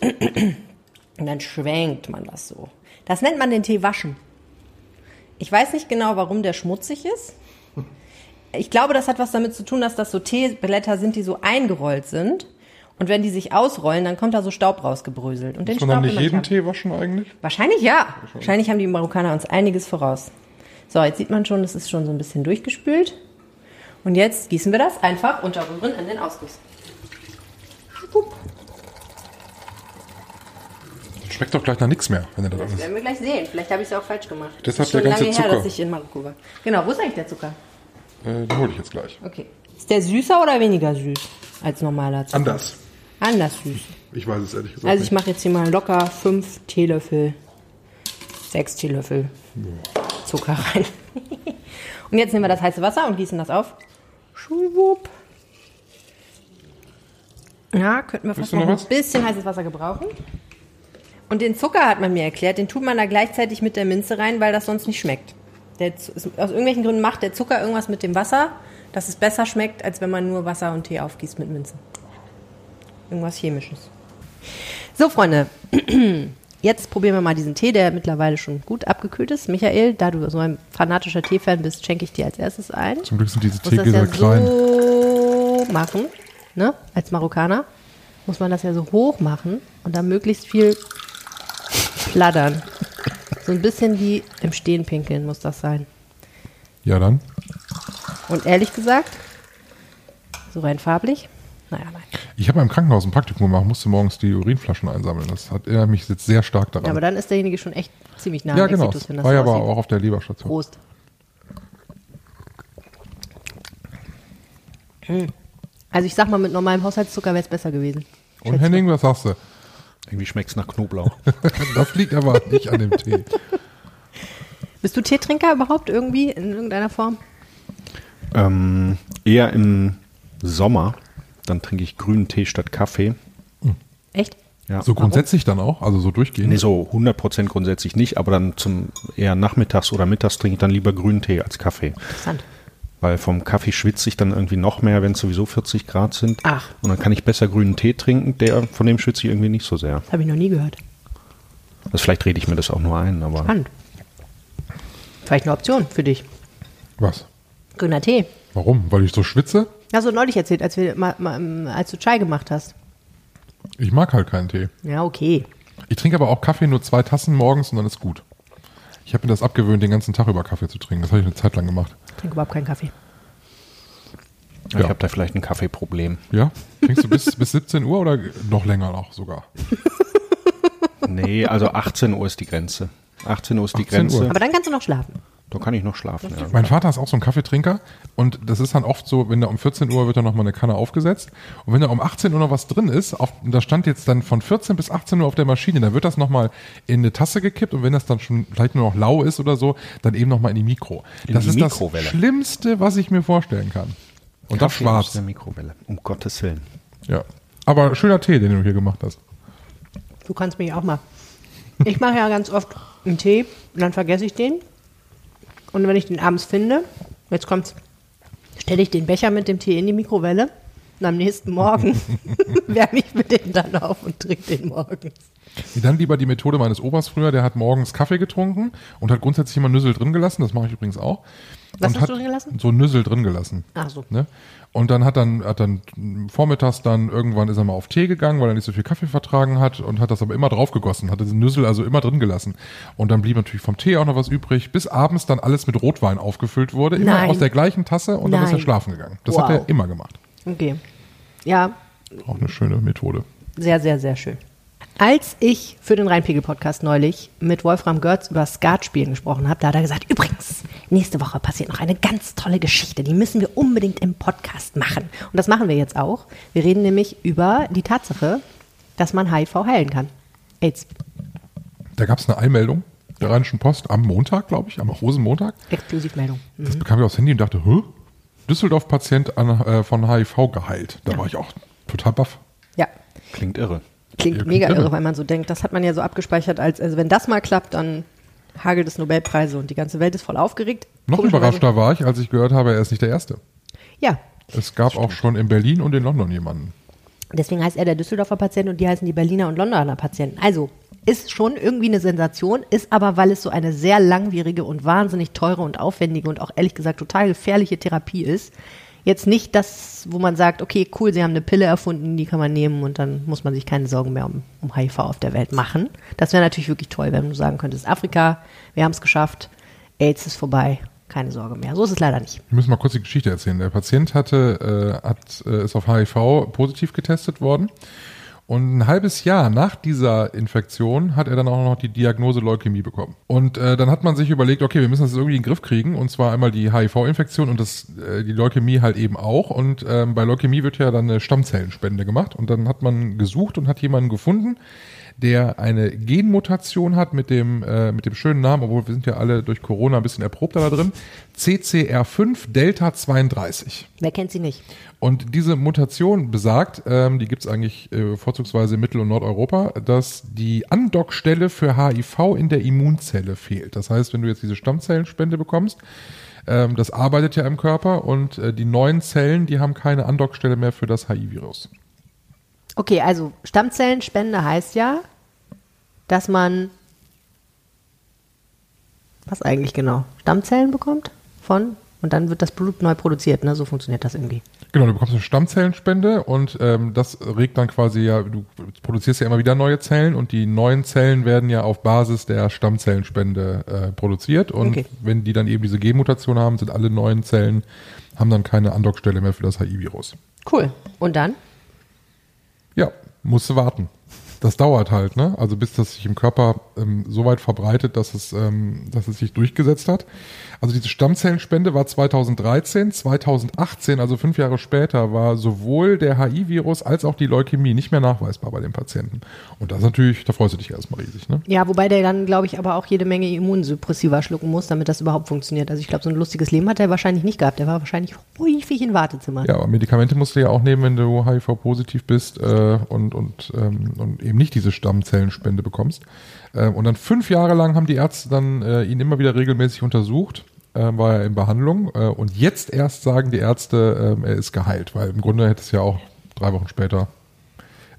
Und dann schwenkt man das so. Das nennt man den Tee waschen. Ich weiß nicht genau, warum der schmutzig ist. Ich glaube, das hat was damit zu tun, dass das so Teeblätter sind, die so eingerollt sind. Und wenn die sich ausrollen, dann kommt da so Staub rausgebröselt. Und den Muss man Staub nicht jeden haben. Tee waschen eigentlich? Wahrscheinlich ja. Wahrscheinlich haben die Marokkaner uns einiges voraus. So, jetzt sieht man schon, es ist schon so ein bisschen durchgespült. Und jetzt gießen wir das einfach unterrühren in den Ausguss. Das schmeckt doch gleich nach nichts mehr, wenn er das Das alles. werden wir gleich sehen. Vielleicht habe ich es auch falsch gemacht. Deshalb ist schon der ganze lange her, Zucker. dass ich in Marokko war. Genau, wo ist eigentlich der Zucker? Äh, den hole ich jetzt gleich. Okay. Ist der süßer oder weniger süß als normaler Zucker? Anders. Anders süß. Ich weiß es ehrlich gesagt Also ich mache jetzt hier mal locker fünf Teelöffel, sechs Teelöffel Zucker rein. und jetzt nehmen wir das heiße Wasser und gießen das auf. Schwupp. Ja, könnten wir fast Willst noch ein bisschen heißes Wasser gebrauchen. Und den Zucker hat man mir erklärt, den tut man da gleichzeitig mit der Minze rein, weil das sonst nicht schmeckt. Der, aus irgendwelchen Gründen macht der Zucker irgendwas mit dem Wasser, dass es besser schmeckt, als wenn man nur Wasser und Tee aufgießt mit Minze. Irgendwas Chemisches. So, Freunde, jetzt probieren wir mal diesen Tee, der mittlerweile schon gut abgekühlt ist. Michael, da du so ein fanatischer Teefan bist, schenke ich dir als erstes ein. Zum Glück sind diese Teegläser ja klein. so machen, ne? Als Marokkaner muss man das ja so hoch machen und dann möglichst viel plattern. So ein bisschen wie im Stehen pinkeln muss das sein. Ja, dann. Und ehrlich gesagt, so rein farblich, naja, nein. Ich habe im Krankenhaus ein Praktikum gemacht, musste morgens die Urinflaschen einsammeln. Das hat erinnert mich jetzt sehr stark daran. Aber dann ist derjenige schon echt ziemlich nah ja, am genau. Exitus, wenn das War so ja aber auch auf der Leberstation. Prost. Hm. Also ich sag mal, mit normalem Haushaltszucker wäre es besser gewesen. Und Henning, was sagst du? Irgendwie schmeckt es nach Knoblauch. Das liegt aber nicht an dem Tee. Bist du Teetrinker überhaupt irgendwie in irgendeiner Form? ähm, eher im Sommer, dann trinke ich grünen Tee statt Kaffee. Echt? Ja. So grundsätzlich dann auch? Also so durchgehend? Nee, so 100% grundsätzlich nicht, aber dann zum eher nachmittags oder mittags trinke ich dann lieber grünen Tee als Kaffee. Interessant. Weil vom Kaffee schwitze ich dann irgendwie noch mehr, wenn es sowieso 40 Grad sind. Ach. Und dann kann ich besser grünen Tee trinken, der von dem schwitze ich irgendwie nicht so sehr. Das habe ich noch nie gehört. Also vielleicht rede ich mir das auch nur ein, aber Spannend. Vielleicht eine Option für dich. Was? Grüner Tee. Warum? Weil ich so schwitze? Hast du neulich erzählt, als, wir mal, mal, als du Chai gemacht hast. Ich mag halt keinen Tee. Ja, okay. Ich trinke aber auch Kaffee nur zwei Tassen morgens und dann ist gut. Ich habe mir das abgewöhnt, den ganzen Tag über Kaffee zu trinken. Das habe ich eine Zeit lang gemacht. Ich trinke überhaupt keinen Kaffee. ich Ja. habe da vielleicht ein Kaffeeproblem. Ja? Trinkst du bis, bis 17 Uhr oder noch länger noch sogar? Nee, also 18 Uhr ist die Grenze. 18 Uhr ist die 18 Uhr. Grenze. Aber dann kannst du noch schlafen. Da kann ich noch schlafen. Ja. Mein Vater ist auch so ein Kaffeetrinker und das ist dann oft so, wenn da um 14 Uhr wird da nochmal eine Kanne aufgesetzt und wenn da um 18 Uhr noch was drin ist, auf, und da stand jetzt dann von 14 bis 18 Uhr auf der Maschine, dann wird das nochmal in eine Tasse gekippt und wenn das dann schon vielleicht nur noch lau ist oder so, dann eben nochmal in die Mikro. In das die ist Mikrowelle. das Schlimmste, was ich mir vorstellen kann. Und das Kaffee aus schwarz. der Mikrowelle. Um Gottes Willen. Ja. Aber schöner Tee, den du hier gemacht hast. Du kannst mich auch mal. Ich mache ja ganz oft einen Tee und dann vergesse ich den. Und wenn ich den abends finde, jetzt kommt's, stelle ich den Becher mit dem Tee in die Mikrowelle und am nächsten Morgen wärme ich mir den dann auf und trinke den morgens. Dann lieber die Methode meines Opas früher, der hat morgens Kaffee getrunken und hat grundsätzlich immer Nüssel drin gelassen, das mache ich übrigens auch. Was und hast hat du drin gelassen? So Nüssel drin gelassen. Ach so. Ne? Und dann hat dann, hat dann vormittags dann irgendwann ist er mal auf Tee gegangen, weil er nicht so viel Kaffee vertragen hat und hat das aber immer drauf gegossen, hat diese Nüssel also immer drin gelassen. Und dann blieb natürlich vom Tee auch noch was übrig, bis abends dann alles mit Rotwein aufgefüllt wurde, immer Nein. aus der gleichen Tasse und dann ist er Nein. schlafen gegangen. Das Wow. hat er immer gemacht. Okay. Ja, Auch eine schöne Methode. sehr, sehr, sehr schön. Als ich für den Rheinpegel-Podcast neulich mit Wolfram Görz über Skatspielen gesprochen habe, da hat er gesagt, übrigens, nächste Woche passiert noch eine ganz tolle Geschichte, die müssen wir unbedingt im Podcast machen. Und das machen wir jetzt auch. Wir reden nämlich über die Tatsache, dass man HIV heilen kann. AIDS. Da gab es eine Einmeldung der Rheinischen Post am Montag, glaube ich, am Rosenmontag. Exklusivmeldung. Das bekam ich aufs Handy und dachte, Hä? Düsseldorf-Patient an, äh, von HIV geheilt. Da war ich auch total baff. Ja. Klingt irre. Klingt Ja, mega klingt irre, irre. weil man so denkt, das hat man ja so abgespeichert, als also wenn das mal klappt, dann hagelt es Nobelpreise und die ganze Welt ist voll aufgeregt. Noch überraschter war ich, als ich gehört habe, er ist nicht der Erste. Ja, Es gab auch schon in Berlin und in London jemanden. deswegen heißt er der Düsseldorfer Patient und die heißen die Berliner und Londoner Patienten. Also ist schon irgendwie eine Sensation, ist aber, weil es so eine sehr langwierige und wahnsinnig teure und aufwendige und auch ehrlich gesagt total gefährliche Therapie ist, jetzt nicht das, wo man sagt, okay, cool, sie haben eine Pille erfunden, die kann man nehmen und dann muss man sich keine Sorgen mehr um, um HIV auf der Welt machen. Das wäre natürlich wirklich toll, wenn du sagen könntest, Afrika, wir haben es geschafft, AIDS ist vorbei, keine Sorge mehr. So ist es leider nicht. Wir müssen mal kurz die Geschichte erzählen. Der Patient hatte, äh, hat, äh, ist auf HIV positiv getestet worden. Und ein halbes Jahr nach dieser Infektion hat er dann auch noch die Diagnose Leukämie bekommen. Und äh, dann hat man sich überlegt, okay, wir müssen das irgendwie in den Griff kriegen. Und zwar einmal die HIV-Infektion und das, äh, die Leukämie halt eben auch. Und ähm, bei Leukämie wird ja dann eine Stammzellenspende gemacht. Und dann hat man gesucht und hat jemanden gefunden, der eine Genmutation hat mit dem, äh, mit dem schönen Namen, obwohl wir sind ja alle durch Corona ein bisschen erprobter da drin, CCR5 Delta 32. Wer kennt sie nicht? Und diese Mutation besagt, ähm, die gibt's eigentlich äh, vorzugsweise in Mittel- und Nordeuropa, dass die Andockstelle für HIV in der Immunzelle fehlt. Das heißt, wenn du jetzt diese Stammzellenspende bekommst, ähm, das arbeitet ja im Körper und äh, die neuen Zellen, die haben keine Andockstelle mehr für das HIV-Virus. Okay, also Stammzellenspende heißt ja, dass man was eigentlich genau? Stammzellen bekommt von und dann wird das Blut neu produziert, ne? So funktioniert das irgendwie. Genau, du bekommst eine Stammzellenspende und ähm, das regt dann quasi ja, du produzierst ja immer wieder neue Zellen und die neuen Zellen werden ja auf Basis der Stammzellenspende äh, produziert und Okay. wenn die dann eben diese Genmutation haben, sind alle neuen Zellen, haben dann keine Andockstelle mehr für das HIV-Virus. Cool. Und dann? Ja, musst du warten. Das dauert halt, ne? Also bis das sich im Körper ähm, so weit verbreitet, dass es, ähm, dass es sich durchgesetzt hat. Also diese Stammzellenspende war 2013, 2018, also fünf Jahre später, war sowohl der HIV-Virus als auch die Leukämie nicht mehr nachweisbar bei den Patienten. Und das natürlich, da freust du dich erstmal riesig, ne? Ja, wobei der dann, glaube ich, aber auch jede Menge Immunsuppressiva schlucken muss, damit das überhaupt funktioniert. Also ich glaube, so ein lustiges Leben hat er wahrscheinlich nicht gehabt. Der war wahrscheinlich häufig in Wartezimmern. Ja, aber Medikamente musst du ja auch nehmen, wenn du HIV-positiv bist äh, und, und, ähm, und eben nicht diese Stammzellenspende bekommst. Äh, und dann fünf Jahre lang haben die Ärzte dann äh, ihn immer wieder regelmäßig untersucht, äh, war er in Behandlung. Äh, und jetzt erst sagen die Ärzte, äh, er ist geheilt, weil im Grunde hätte es ja auch drei Wochen später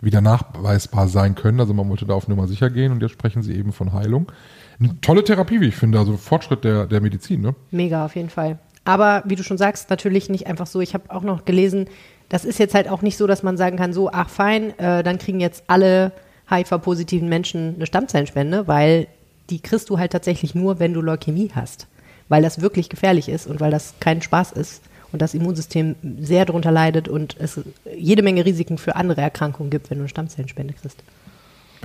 wieder nachweisbar sein können. Also man wollte da auf Nummer sicher gehen und jetzt sprechen sie eben von Heilung. Eine tolle Therapie, wie ich finde, also Fortschritt der, der Medizin. Ne? Mega, auf jeden Fall. Aber wie du schon sagst, natürlich nicht einfach so. Ich habe auch noch gelesen, das ist jetzt halt auch nicht so, dass man sagen kann, so, ach fein, äh, dann kriegen jetzt alle HIV-positiven Menschen eine Stammzellenspende, weil die kriegst du halt tatsächlich nur, wenn du Leukämie hast. Weil das wirklich gefährlich ist und weil das kein Spaß ist und das Immunsystem sehr darunter leidet und es jede Menge Risiken für andere Erkrankungen gibt, wenn du eine Stammzellenspende kriegst.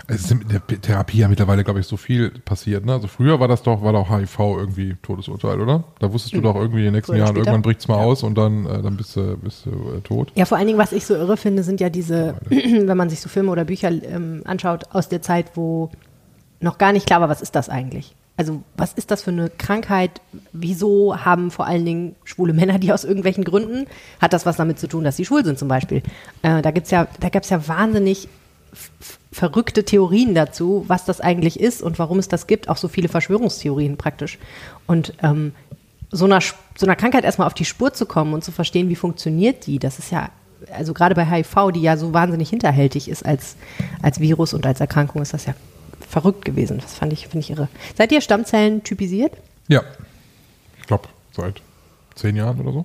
Es ist in der Therapie ja mittlerweile, glaube ich, so viel passiert. Ne? Also früher war das doch, war doch HIV irgendwie Todesurteil, oder? Da wusstest du doch irgendwie in den nächsten Früher Jahren, später. irgendwann bricht's mal aus und dann, äh, dann bist du, bist du äh, tot. Ja, vor allen Dingen, was ich so irre finde, sind ja diese, wenn man sich so Filme oder Bücher ähm, anschaut aus der Zeit, wo noch gar nicht klar war, was ist das eigentlich? Also was ist das für eine Krankheit? Wieso haben vor allen Dingen schwule Männer die aus irgendwelchen Gründen? Hat das was damit zu tun, dass sie schwul sind zum Beispiel? Äh, da gibt's ja, da gab's ja wahnsinnig verrückte Theorien dazu, was das eigentlich ist und warum es das gibt. Auch so viele Verschwörungstheorien praktisch. Und ähm, so einer, so einer Krankheit erstmal auf die Spur zu kommen und zu verstehen, wie funktioniert die, das ist ja also gerade bei HIV, die ja so wahnsinnig hinterhältig ist als, als Virus und als Erkrankung, ist das ja verrückt gewesen. Das fand ich, finde ich irre. Seid ihr Stammzellen typisiert? Ja. Ich glaube, seit zehn Jahren oder so.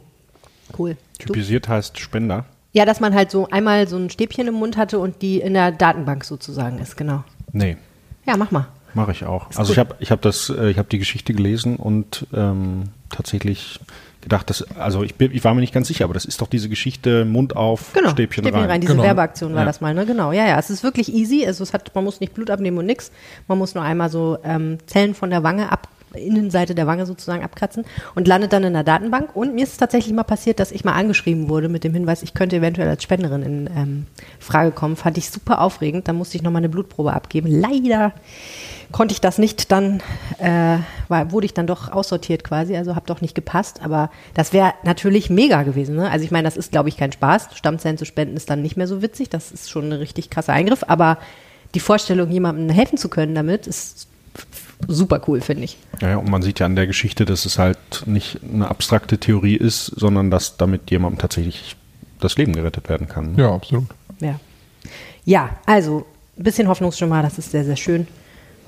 Cool. Du? Typisiert heißt Spender. Ja, dass man halt so einmal so ein Stäbchen im Mund hatte und die in der Datenbank sozusagen ist, genau. Nee, Ja, mach mal. mache ich auch. Ist Also gut. ich habe ich hab das, äh, ich habe die Geschichte gelesen und ähm, tatsächlich gedacht, dass, also ich, bin, ich war mir nicht ganz sicher, aber das ist doch diese Geschichte Mund auf, Genau, Stäbchen, rein. Diese Genau. Werbeaktion war Ja. das mal, ne? Genau. Ja, ja. Es ist wirklich easy. Also es hat, man muss nicht Blut abnehmen und nix. Man muss nur einmal so ähm, Zellen von der Wange ab, Innenseite der Wange sozusagen abkratzen und landet dann in der Datenbank. Und mir ist es tatsächlich mal passiert, dass ich mal angeschrieben wurde mit dem Hinweis, ich könnte eventuell als Spenderin in ähm, Frage kommen. Fand ich super aufregend. Da musste ich nochmal eine Blutprobe abgeben. Leider konnte ich das nicht dann, äh, war, wurde ich dann doch aussortiert quasi, also habe doch nicht gepasst, aber das wäre natürlich mega gewesen. Ne? Also ich meine, das ist, glaube ich, kein Spaß. Stammzellen zu spenden ist dann nicht mehr so witzig, das ist schon ein richtig krasser Eingriff, aber die Vorstellung, jemandem helfen zu können damit, ist super cool, finde ich. Ja, und man sieht ja an der Geschichte, dass es halt nicht eine abstrakte Theorie ist, sondern dass damit jemandem tatsächlich das Leben gerettet werden kann. Ja, absolut. Ja. Ja, also ein bisschen Hoffnungsschimmer, das ist sehr, sehr schön.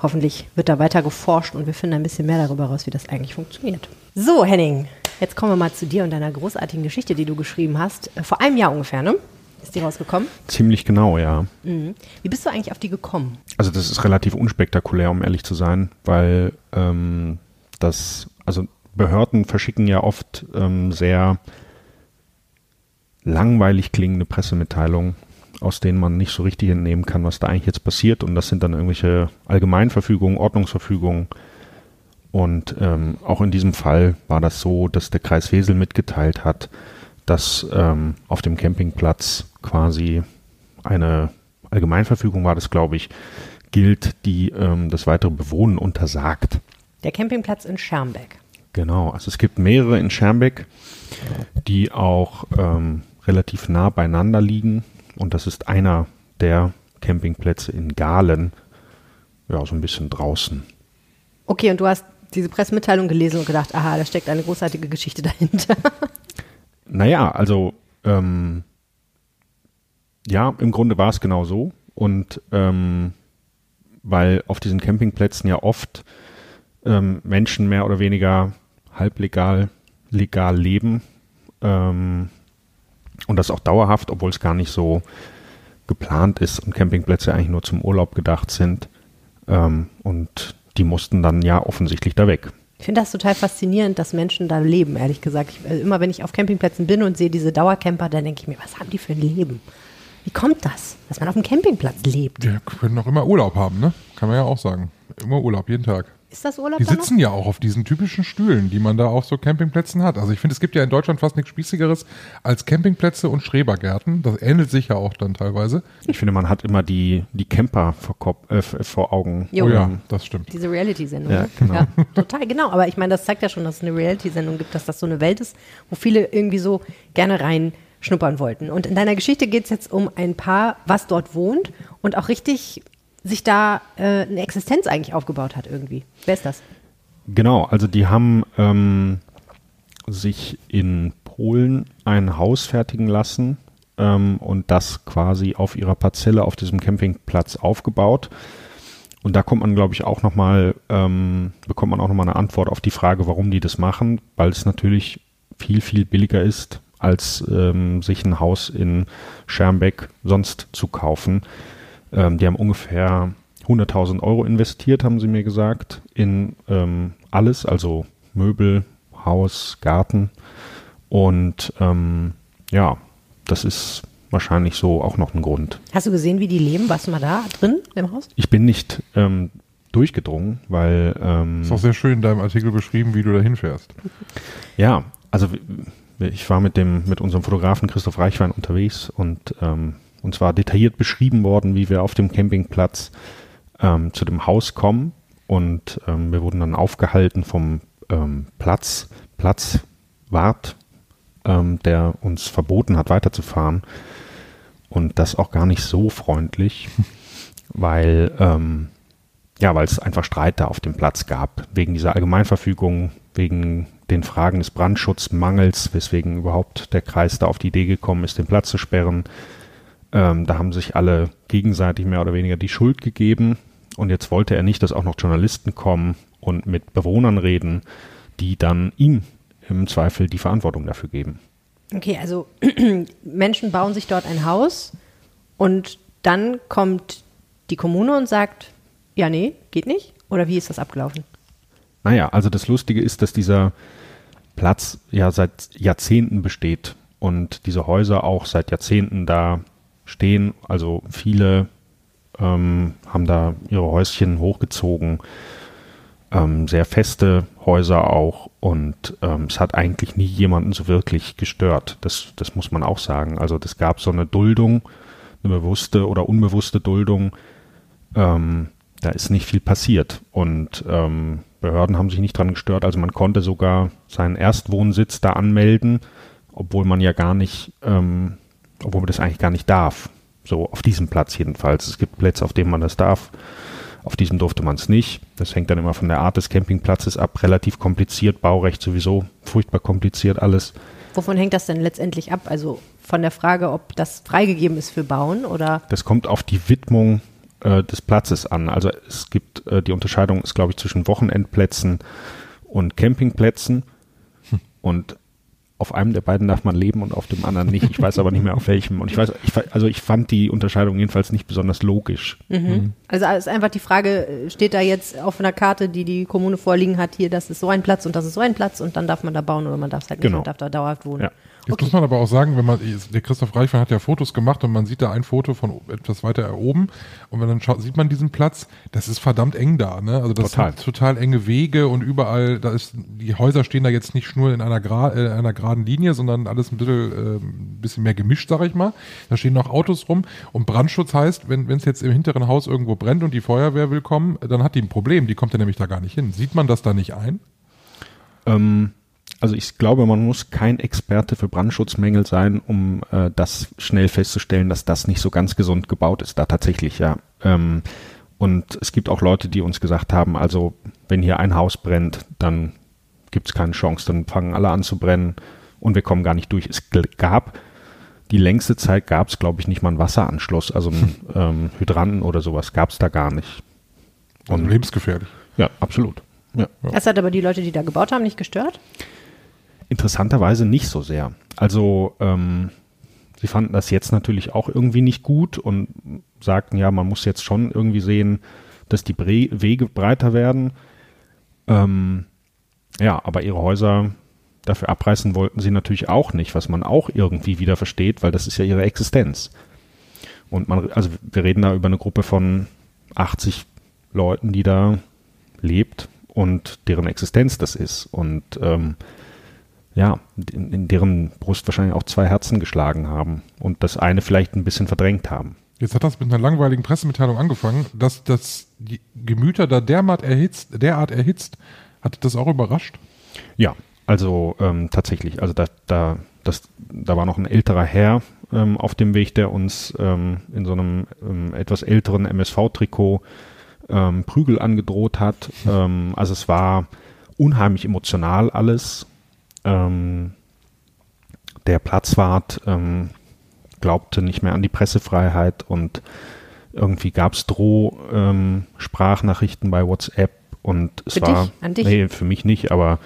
Hoffentlich wird da weiter geforscht und wir finden ein bisschen mehr darüber raus, wie das eigentlich funktioniert. So, Henning, jetzt kommen wir mal zu dir und deiner großartigen Geschichte, die du geschrieben hast. Äh, Vor einem Jahr ungefähr, ne? Ist die rausgekommen? Ziemlich genau, ja. Mhm. Wie bist du eigentlich auf die gekommen? Also das ist relativ unspektakulär, um ehrlich zu sein, weil ähm, das, also Behörden verschicken ja oft ähm, sehr langweilig klingende Pressemitteilungen, aus denen man nicht so richtig entnehmen kann, was da eigentlich jetzt passiert. Und das sind dann irgendwelche Allgemeinverfügungen, Ordnungsverfügungen. Und ähm, auch in diesem Fall war das so, dass der Kreis Wesel mitgeteilt hat, dass ähm, auf dem Campingplatz quasi eine Allgemeinverfügung war das, glaube ich, gilt, die ähm, das weitere Bewohnen untersagt. Der Campingplatz in Schermbeck. Genau, also es gibt mehrere in Schermbeck, die auch ähm, relativ nah beieinander liegen. Und das ist einer der Campingplätze in Galen, ja, so ein bisschen draußen. Okay, und du hast diese Pressemitteilung gelesen und gedacht, aha, da steckt eine großartige Geschichte dahinter. Naja, also ähm, ja, im Grunde war es genau so. Und ähm, weil auf diesen Campingplätzen ja oft ähm, Menschen mehr oder weniger halblegal, legal leben ähm, und das auch dauerhaft, obwohl es gar nicht so geplant ist und Campingplätze eigentlich nur zum Urlaub gedacht sind. Ähm, und die mussten dann ja offensichtlich da weg. Ich finde das total faszinierend, dass Menschen da leben, ehrlich gesagt. Ich, also immer wenn ich auf Campingplätzen bin und sehe diese Dauercamper, dann denke ich mir, was haben die für ein Leben? Wie kommt das, dass man auf dem Campingplatz lebt? Die können auch immer Urlaub haben, ne? Kann man ja auch sagen. Immer Urlaub, jeden Tag. Ist das Urlaub Die sitzen ja auch auf diesen typischen Stühlen, die man da auf so Campingplätzen hat. Also ich finde, es gibt ja in Deutschland fast nichts Spießigeres als Campingplätze und Schrebergärten. Das ähnelt sich ja auch dann teilweise. Ich finde, man hat immer die, die Camper vor, Kop äh, vor Augen. Jo. Oh ja, das stimmt. Diese Reality-Sendung. Ja, ne? genau. ja, total, genau. Aber ich meine, das zeigt ja schon, dass es eine Reality-Sendung gibt, dass das so eine Welt ist, wo viele irgendwie so gerne reinschnuppern wollten. Und in deiner Geschichte geht es jetzt um ein Paar, was dort wohnt und auch richtig sich da äh, eine Existenz eigentlich aufgebaut hat irgendwie. Wer ist das? Genau, also die haben ähm, sich in Polen ein Haus fertigen lassen ähm, und das quasi auf ihrer Parzelle auf diesem Campingplatz aufgebaut. Und da kommt man, glaube ich, auch nochmal, ähm, bekommt man auch nochmal eine Antwort auf die Frage, warum die das machen, weil es natürlich viel, viel billiger ist, als ähm, sich ein Haus in Schermbeck sonst zu kaufen. Ähm, die haben ungefähr 100.000 Euro investiert, haben sie mir gesagt, in ähm, alles, also Möbel, Haus, Garten. Und ähm, ja, das ist wahrscheinlich so auch noch ein Grund. Hast du gesehen, wie die leben? Warst du mal da drin im Haus? Ich bin nicht ähm, durchgedrungen, weil ähm, Ist auch sehr schön in deinem Artikel beschrieben, wie du da hinfährst. Ja, also ich war mit dem mit unserem Fotografen Christoph Reichwein unterwegs und ähm, uns war detailliert beschrieben worden, wie wir auf dem Campingplatz ähm, zu dem Haus kommen. Und ähm, wir wurden dann aufgehalten vom ähm, Platz Platzwart, ähm, der uns verboten hat weiterzufahren. Und das auch gar nicht so freundlich, weil ähm, ja, weil es einfach Streit da auf dem Platz gab, wegen dieser Allgemeinverfügung, wegen den Fragen des Brandschutzmangels, weswegen überhaupt der Kreis da auf die Idee gekommen ist, den Platz zu sperren. Ähm, da haben sich alle gegenseitig mehr oder weniger die Schuld gegeben. Und jetzt wollte er nicht, dass auch noch Journalisten kommen und mit Bewohnern reden, die dann ihm im Zweifel die Verantwortung dafür geben. Okay, also Menschen bauen sich dort ein Haus und dann kommt die Kommune und sagt, ja, nee, geht nicht? Oder wie ist das abgelaufen? Naja, also das Lustige ist, dass dieser Platz ja seit Jahrzehnten besteht und diese Häuser auch seit Jahrzehnten da stehen. Also viele ähm, haben da ihre Häuschen hochgezogen, ähm, sehr feste Häuser auch und ähm, es hat eigentlich nie jemanden so wirklich gestört. Das, das muss man auch sagen. Also das gab so eine Duldung, eine bewusste oder unbewusste Duldung. Ähm, da ist nicht viel passiert und ähm, Behörden haben sich nicht dran gestört. Also man konnte sogar seinen Erstwohnsitz da anmelden, obwohl man ja gar nicht, ähm, obwohl man das eigentlich gar nicht darf. So auf diesem Platz jedenfalls. Es gibt Plätze, auf denen man das darf. Auf diesem durfte man es nicht. Das hängt dann immer von der Art des Campingplatzes ab. Relativ kompliziert, Baurecht sowieso furchtbar kompliziert alles. Wovon hängt das denn letztendlich ab? Also von der Frage, ob das freigegeben ist für Bauen oder? Das kommt auf die Widmung äh, des Platzes an. Also es gibt äh, die Unterscheidung ist, glaube ich, zwischen Wochenendplätzen und Campingplätzen. Hm. Und auf einem der beiden darf man leben und auf dem anderen nicht. Ich weiß aber nicht mehr auf welchem. Und ich weiß, ich, also ich fand die Unterscheidung jedenfalls nicht besonders logisch. Mhm. Mhm. Also ist einfach die Frage, steht da jetzt auf einer Karte, die die Kommune vorliegen hat, hier, das ist so ein Platz und das ist so ein Platz und dann darf man da bauen oder man darf es halt nicht, genau. man darf da dauerhaft wohnen. Ja. Jetzt okay. muss man aber auch sagen, wenn man, der Christoph Reichmann hat ja Fotos gemacht und man sieht da ein Foto von etwas weiter oben und wenn dann schaut, sieht man diesen Platz, das ist verdammt eng da, ne? Also das total. sind total enge Wege und überall, da ist, die Häuser stehen da jetzt nicht nur in einer, Gra äh, einer geraden Linie, sondern alles ein bisschen, äh, ein bisschen mehr gemischt, sag ich mal. Da stehen noch Autos rum und Brandschutz heißt, wenn es jetzt im hinteren Haus irgendwo brennt und die Feuerwehr will kommen, dann hat die ein Problem, die kommt ja nämlich da gar nicht hin. Sieht man das da nicht ein? Ähm, also ich glaube, man muss kein Experte für Brandschutzmängel sein, um äh, das schnell festzustellen, dass das nicht so ganz gesund gebaut ist, da tatsächlich, ja. Ähm, und es gibt auch Leute, die uns gesagt haben, also wenn hier ein Haus brennt, dann gibt es keine Chance, dann fangen alle an zu brennen und wir kommen gar nicht durch. Es gab die längste Zeit gab es, glaube ich, nicht mal einen Wasseranschluss, also einen ähm, Hydranten oder sowas gab es da gar nicht. Also und, also lebensgefährlich. Ja, absolut. Ja. Das hat aber die Leute, die da gebaut haben, nicht gestört? Interessanterweise nicht so sehr. Also ähm, sie fanden das jetzt natürlich auch irgendwie nicht gut und sagten, ja, man muss jetzt schon irgendwie sehen, dass die Bre Wege breiter werden. Ähm, ja, aber ihre Häuser dafür abreißen wollten sie natürlich auch nicht, was man auch irgendwie wieder versteht, weil das ist ja ihre Existenz. Und man, also wir reden da über eine Gruppe von 80 Leuten, die da lebt und deren Existenz das ist. Und ähm, ja, in, in, deren Brust wahrscheinlich auch zwei Herzen geschlagen haben und das eine vielleicht ein bisschen verdrängt haben. Jetzt hat das mit einer langweiligen Pressemitteilung angefangen, dass das die Gemüter da derart erhitzt, derart erhitzt. Hat das auch überrascht? Ja, also ähm, tatsächlich. Also da, da, das, da war noch ein älterer Herr ähm, auf dem Weg, der uns ähm, in so einem ähm, etwas älteren MSV-Trikot ähm, Prügel angedroht hat. Ähm, also es war unheimlich emotional alles ähm, der Platzwart ähm, glaubte nicht mehr an die Pressefreiheit und irgendwie gab es Droh-Sprachnachrichten ähm, bei WhatsApp und es für war dich? An dich? nee für mich nicht, aber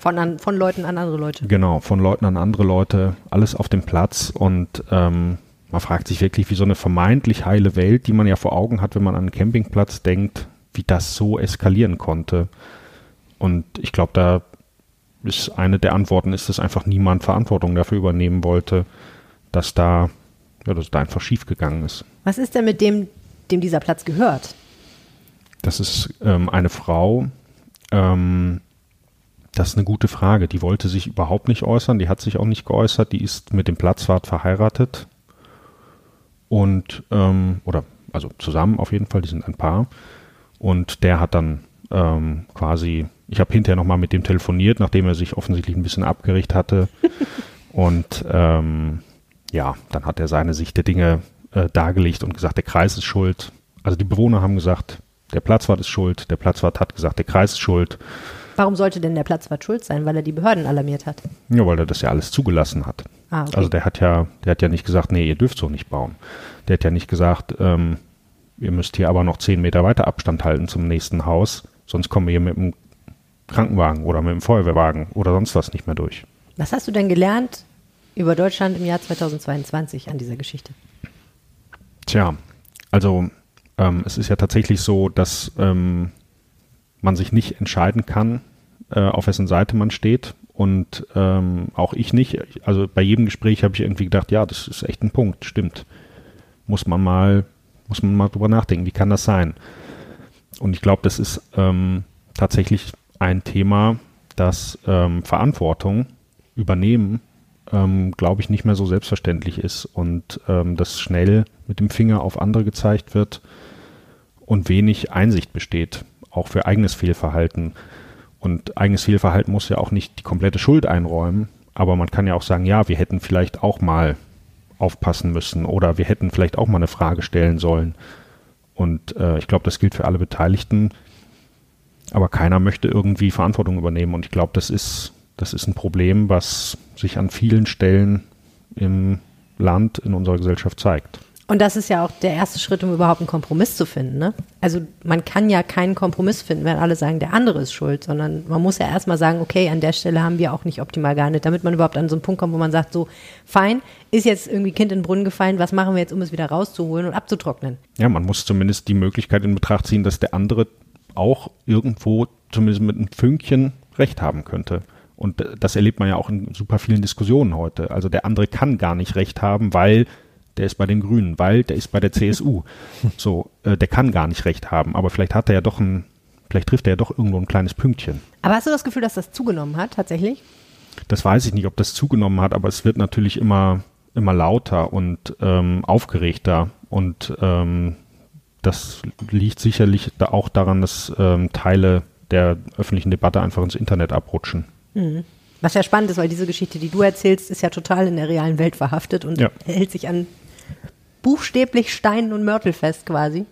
von, an, von Leuten an andere Leute. Genau, von Leuten an andere Leute, alles auf dem Platz und ähm, man fragt sich wirklich, wie so eine vermeintlich heile Welt, die man ja vor Augen hat, wenn man an einen Campingplatz denkt, wie das so eskalieren konnte. Und ich glaube, da ist eine der Antworten ist, dass einfach niemand Verantwortung dafür übernehmen wollte, dass da, ja, dass da einfach schief gegangen ist. Was ist denn mit dem, dem dieser Platz gehört? Das ist ähm, eine Frau, ähm, das ist eine gute Frage. Die wollte sich überhaupt nicht äußern, die hat sich auch nicht geäußert, die ist mit dem Platzwart verheiratet und ähm, oder also zusammen auf jeden Fall, die sind ein Paar. Und der hat dann ähm, quasi ich habe hinterher nochmal mit dem telefoniert, nachdem er sich offensichtlich ein bisschen abgerichtet hatte. und ähm, ja, dann hat er seine Sicht der Dinge äh, dargelegt und gesagt, der Kreis ist schuld. Also die Bewohner haben gesagt, der Platzwart ist schuld, der Platzwart hat gesagt, der Kreis ist schuld. Warum sollte denn der Platzwart schuld sein? Weil er die Behörden alarmiert hat. Ja, weil er das ja alles zugelassen hat. Ah, okay. Also der hat ja, der hat ja nicht gesagt, nee, ihr dürft so nicht bauen. Der hat ja nicht gesagt, ähm, ihr müsst hier aber noch zehn Meter weiter Abstand halten zum nächsten Haus, sonst kommen wir hier mit dem Krankenwagen oder mit dem Feuerwehrwagen oder sonst was nicht mehr durch. Was hast du denn gelernt über Deutschland im Jahr 2022 an dieser Geschichte? Tja, also ähm, es ist ja tatsächlich so, dass ähm, man sich nicht entscheiden kann, äh, auf wessen Seite man steht. Und ähm, auch ich nicht. Also bei jedem Gespräch habe ich irgendwie gedacht, ja, das ist echt ein Punkt, stimmt. Muss man mal, muss man mal drüber nachdenken, wie kann das sein? Und ich glaube, das ist ähm, tatsächlich ein Thema, das ähm, Verantwortung übernehmen, ähm, glaube ich, nicht mehr so selbstverständlich ist und ähm, dass schnell mit dem Finger auf andere gezeigt wird und wenig Einsicht besteht, auch für eigenes Fehlverhalten. Und eigenes Fehlverhalten muss ja auch nicht die komplette Schuld einräumen, aber man kann ja auch sagen, ja, wir hätten vielleicht auch mal aufpassen müssen oder wir hätten vielleicht auch mal eine Frage stellen sollen. Und äh, ich glaube, das gilt für alle Beteiligten. Aber keiner möchte irgendwie Verantwortung übernehmen. Und ich glaube, das ist, das ist ein Problem, was sich an vielen Stellen im Land, in unserer Gesellschaft zeigt. Und das ist ja auch der erste Schritt, um überhaupt einen Kompromiss zu finden. Ne? Also man kann ja keinen Kompromiss finden, wenn alle sagen, der andere ist schuld, sondern man muss ja erstmal sagen, okay, an der Stelle haben wir auch nicht optimal gehandelt, damit man überhaupt an so einen Punkt kommt, wo man sagt, so, fein, ist jetzt irgendwie Kind in den Brunnen gefallen, was machen wir jetzt, um es wieder rauszuholen und abzutrocknen? Ja, man muss zumindest die Möglichkeit in Betracht ziehen, dass der andere auch irgendwo zumindest mit einem Fünkchen Recht haben könnte. Und das erlebt man ja auch in super vielen Diskussionen heute. Also der andere kann gar nicht Recht haben, weil der ist bei den Grünen, weil der ist bei der CSU. So, äh, der kann gar nicht recht haben, aber vielleicht hat er ja doch ein, vielleicht trifft er ja doch irgendwo ein kleines Pünktchen. Aber hast du das Gefühl, dass das zugenommen hat, tatsächlich? Das weiß ich nicht, ob das zugenommen hat, aber es wird natürlich immer, immer lauter und ähm, aufgeregter und ähm, das liegt sicherlich da auch daran, dass ähm, Teile der öffentlichen Debatte einfach ins Internet abrutschen. Mhm. Was ja spannend ist, weil diese Geschichte, die du erzählst, ist ja total in der realen Welt verhaftet und Ja. hält sich an buchstäblich Steinen und Mörtel fest quasi.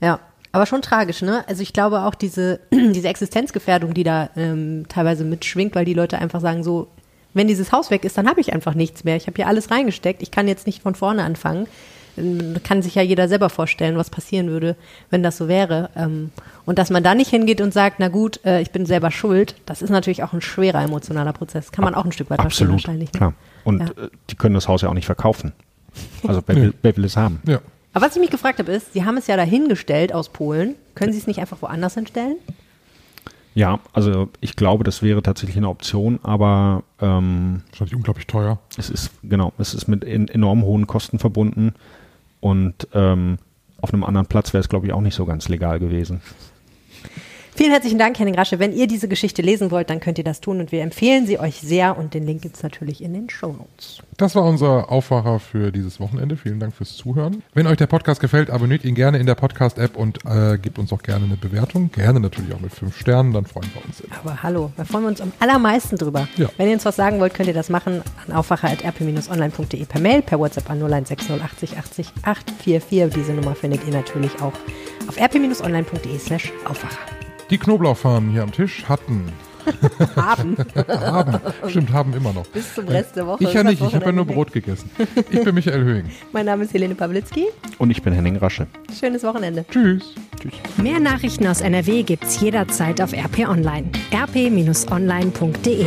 Ja, aber schon tragisch, ne? Also ich glaube auch diese, diese Existenzgefährdung, die da ähm, teilweise mitschwingt, weil die Leute einfach sagen so, wenn dieses Haus weg ist, dann habe ich einfach nichts mehr. Ich habe hier alles reingesteckt. Ich kann jetzt nicht von vorne anfangen. Kann sich ja jeder selber vorstellen, was passieren würde, wenn das so wäre. Ähm, Und dass man da nicht hingeht und sagt, na gut, äh, ich bin selber schuld, das ist natürlich auch ein schwerer emotionaler Prozess. Kann man auch ein Stück weit verstehen Absolut, wahrscheinlich. ne? klar. Und Ja. äh, die können das Haus ja auch nicht verkaufen. Also wer, will, wer will es haben? Ja. Aber was ich mich gefragt habe, ist, Sie haben es ja dahingestellt aus Polen. Können Sie es nicht einfach woanders hinstellen? Ja, also ich glaube, das wäre tatsächlich eine Option, aber ähm, Wahrscheinlich unglaublich teuer. es ist genau, es ist mit en enorm hohen Kosten verbunden und ähm, auf einem anderen Platz wäre es, glaube ich, auch nicht so ganz legal gewesen. Vielen herzlichen Dank, Henning Rasche. Wenn ihr diese Geschichte lesen wollt, dann könnt ihr das tun und wir empfehlen sie euch sehr und den Link gibt es natürlich in den Shownotes. Das war unser Aufwacher für dieses Wochenende. Vielen Dank fürs Zuhören. Wenn euch der Podcast gefällt, abonniert ihn gerne in der Podcast-App und äh, gebt uns auch gerne eine Bewertung. Gerne natürlich auch mit fünf Sternen, dann freuen wir uns sehr. Aber hallo, da freuen wir uns am allermeisten drüber. Ja. Wenn ihr uns was sagen wollt, könnt ihr das machen an aufwacher.rp-online.de per Mail, per WhatsApp an 0160 80 80 844. Diese Nummer findet ihr natürlich auch auf rp-online.de slash aufwacher. Die Knoblauchfahnen hier am Tisch hatten, Haben haben, stimmt, haben immer noch. bis zum Rest der Woche. Ich ja nicht, ich habe ja nur Brot gegessen. Ich bin Michael Höhing. Mein Name ist Helene Pawlitzki. Und ich bin Henning Rasche. Schönes Wochenende. Tschüss. Tschüss. Mehr Nachrichten aus NRW gibt's jederzeit auf RP Online. rp-online.de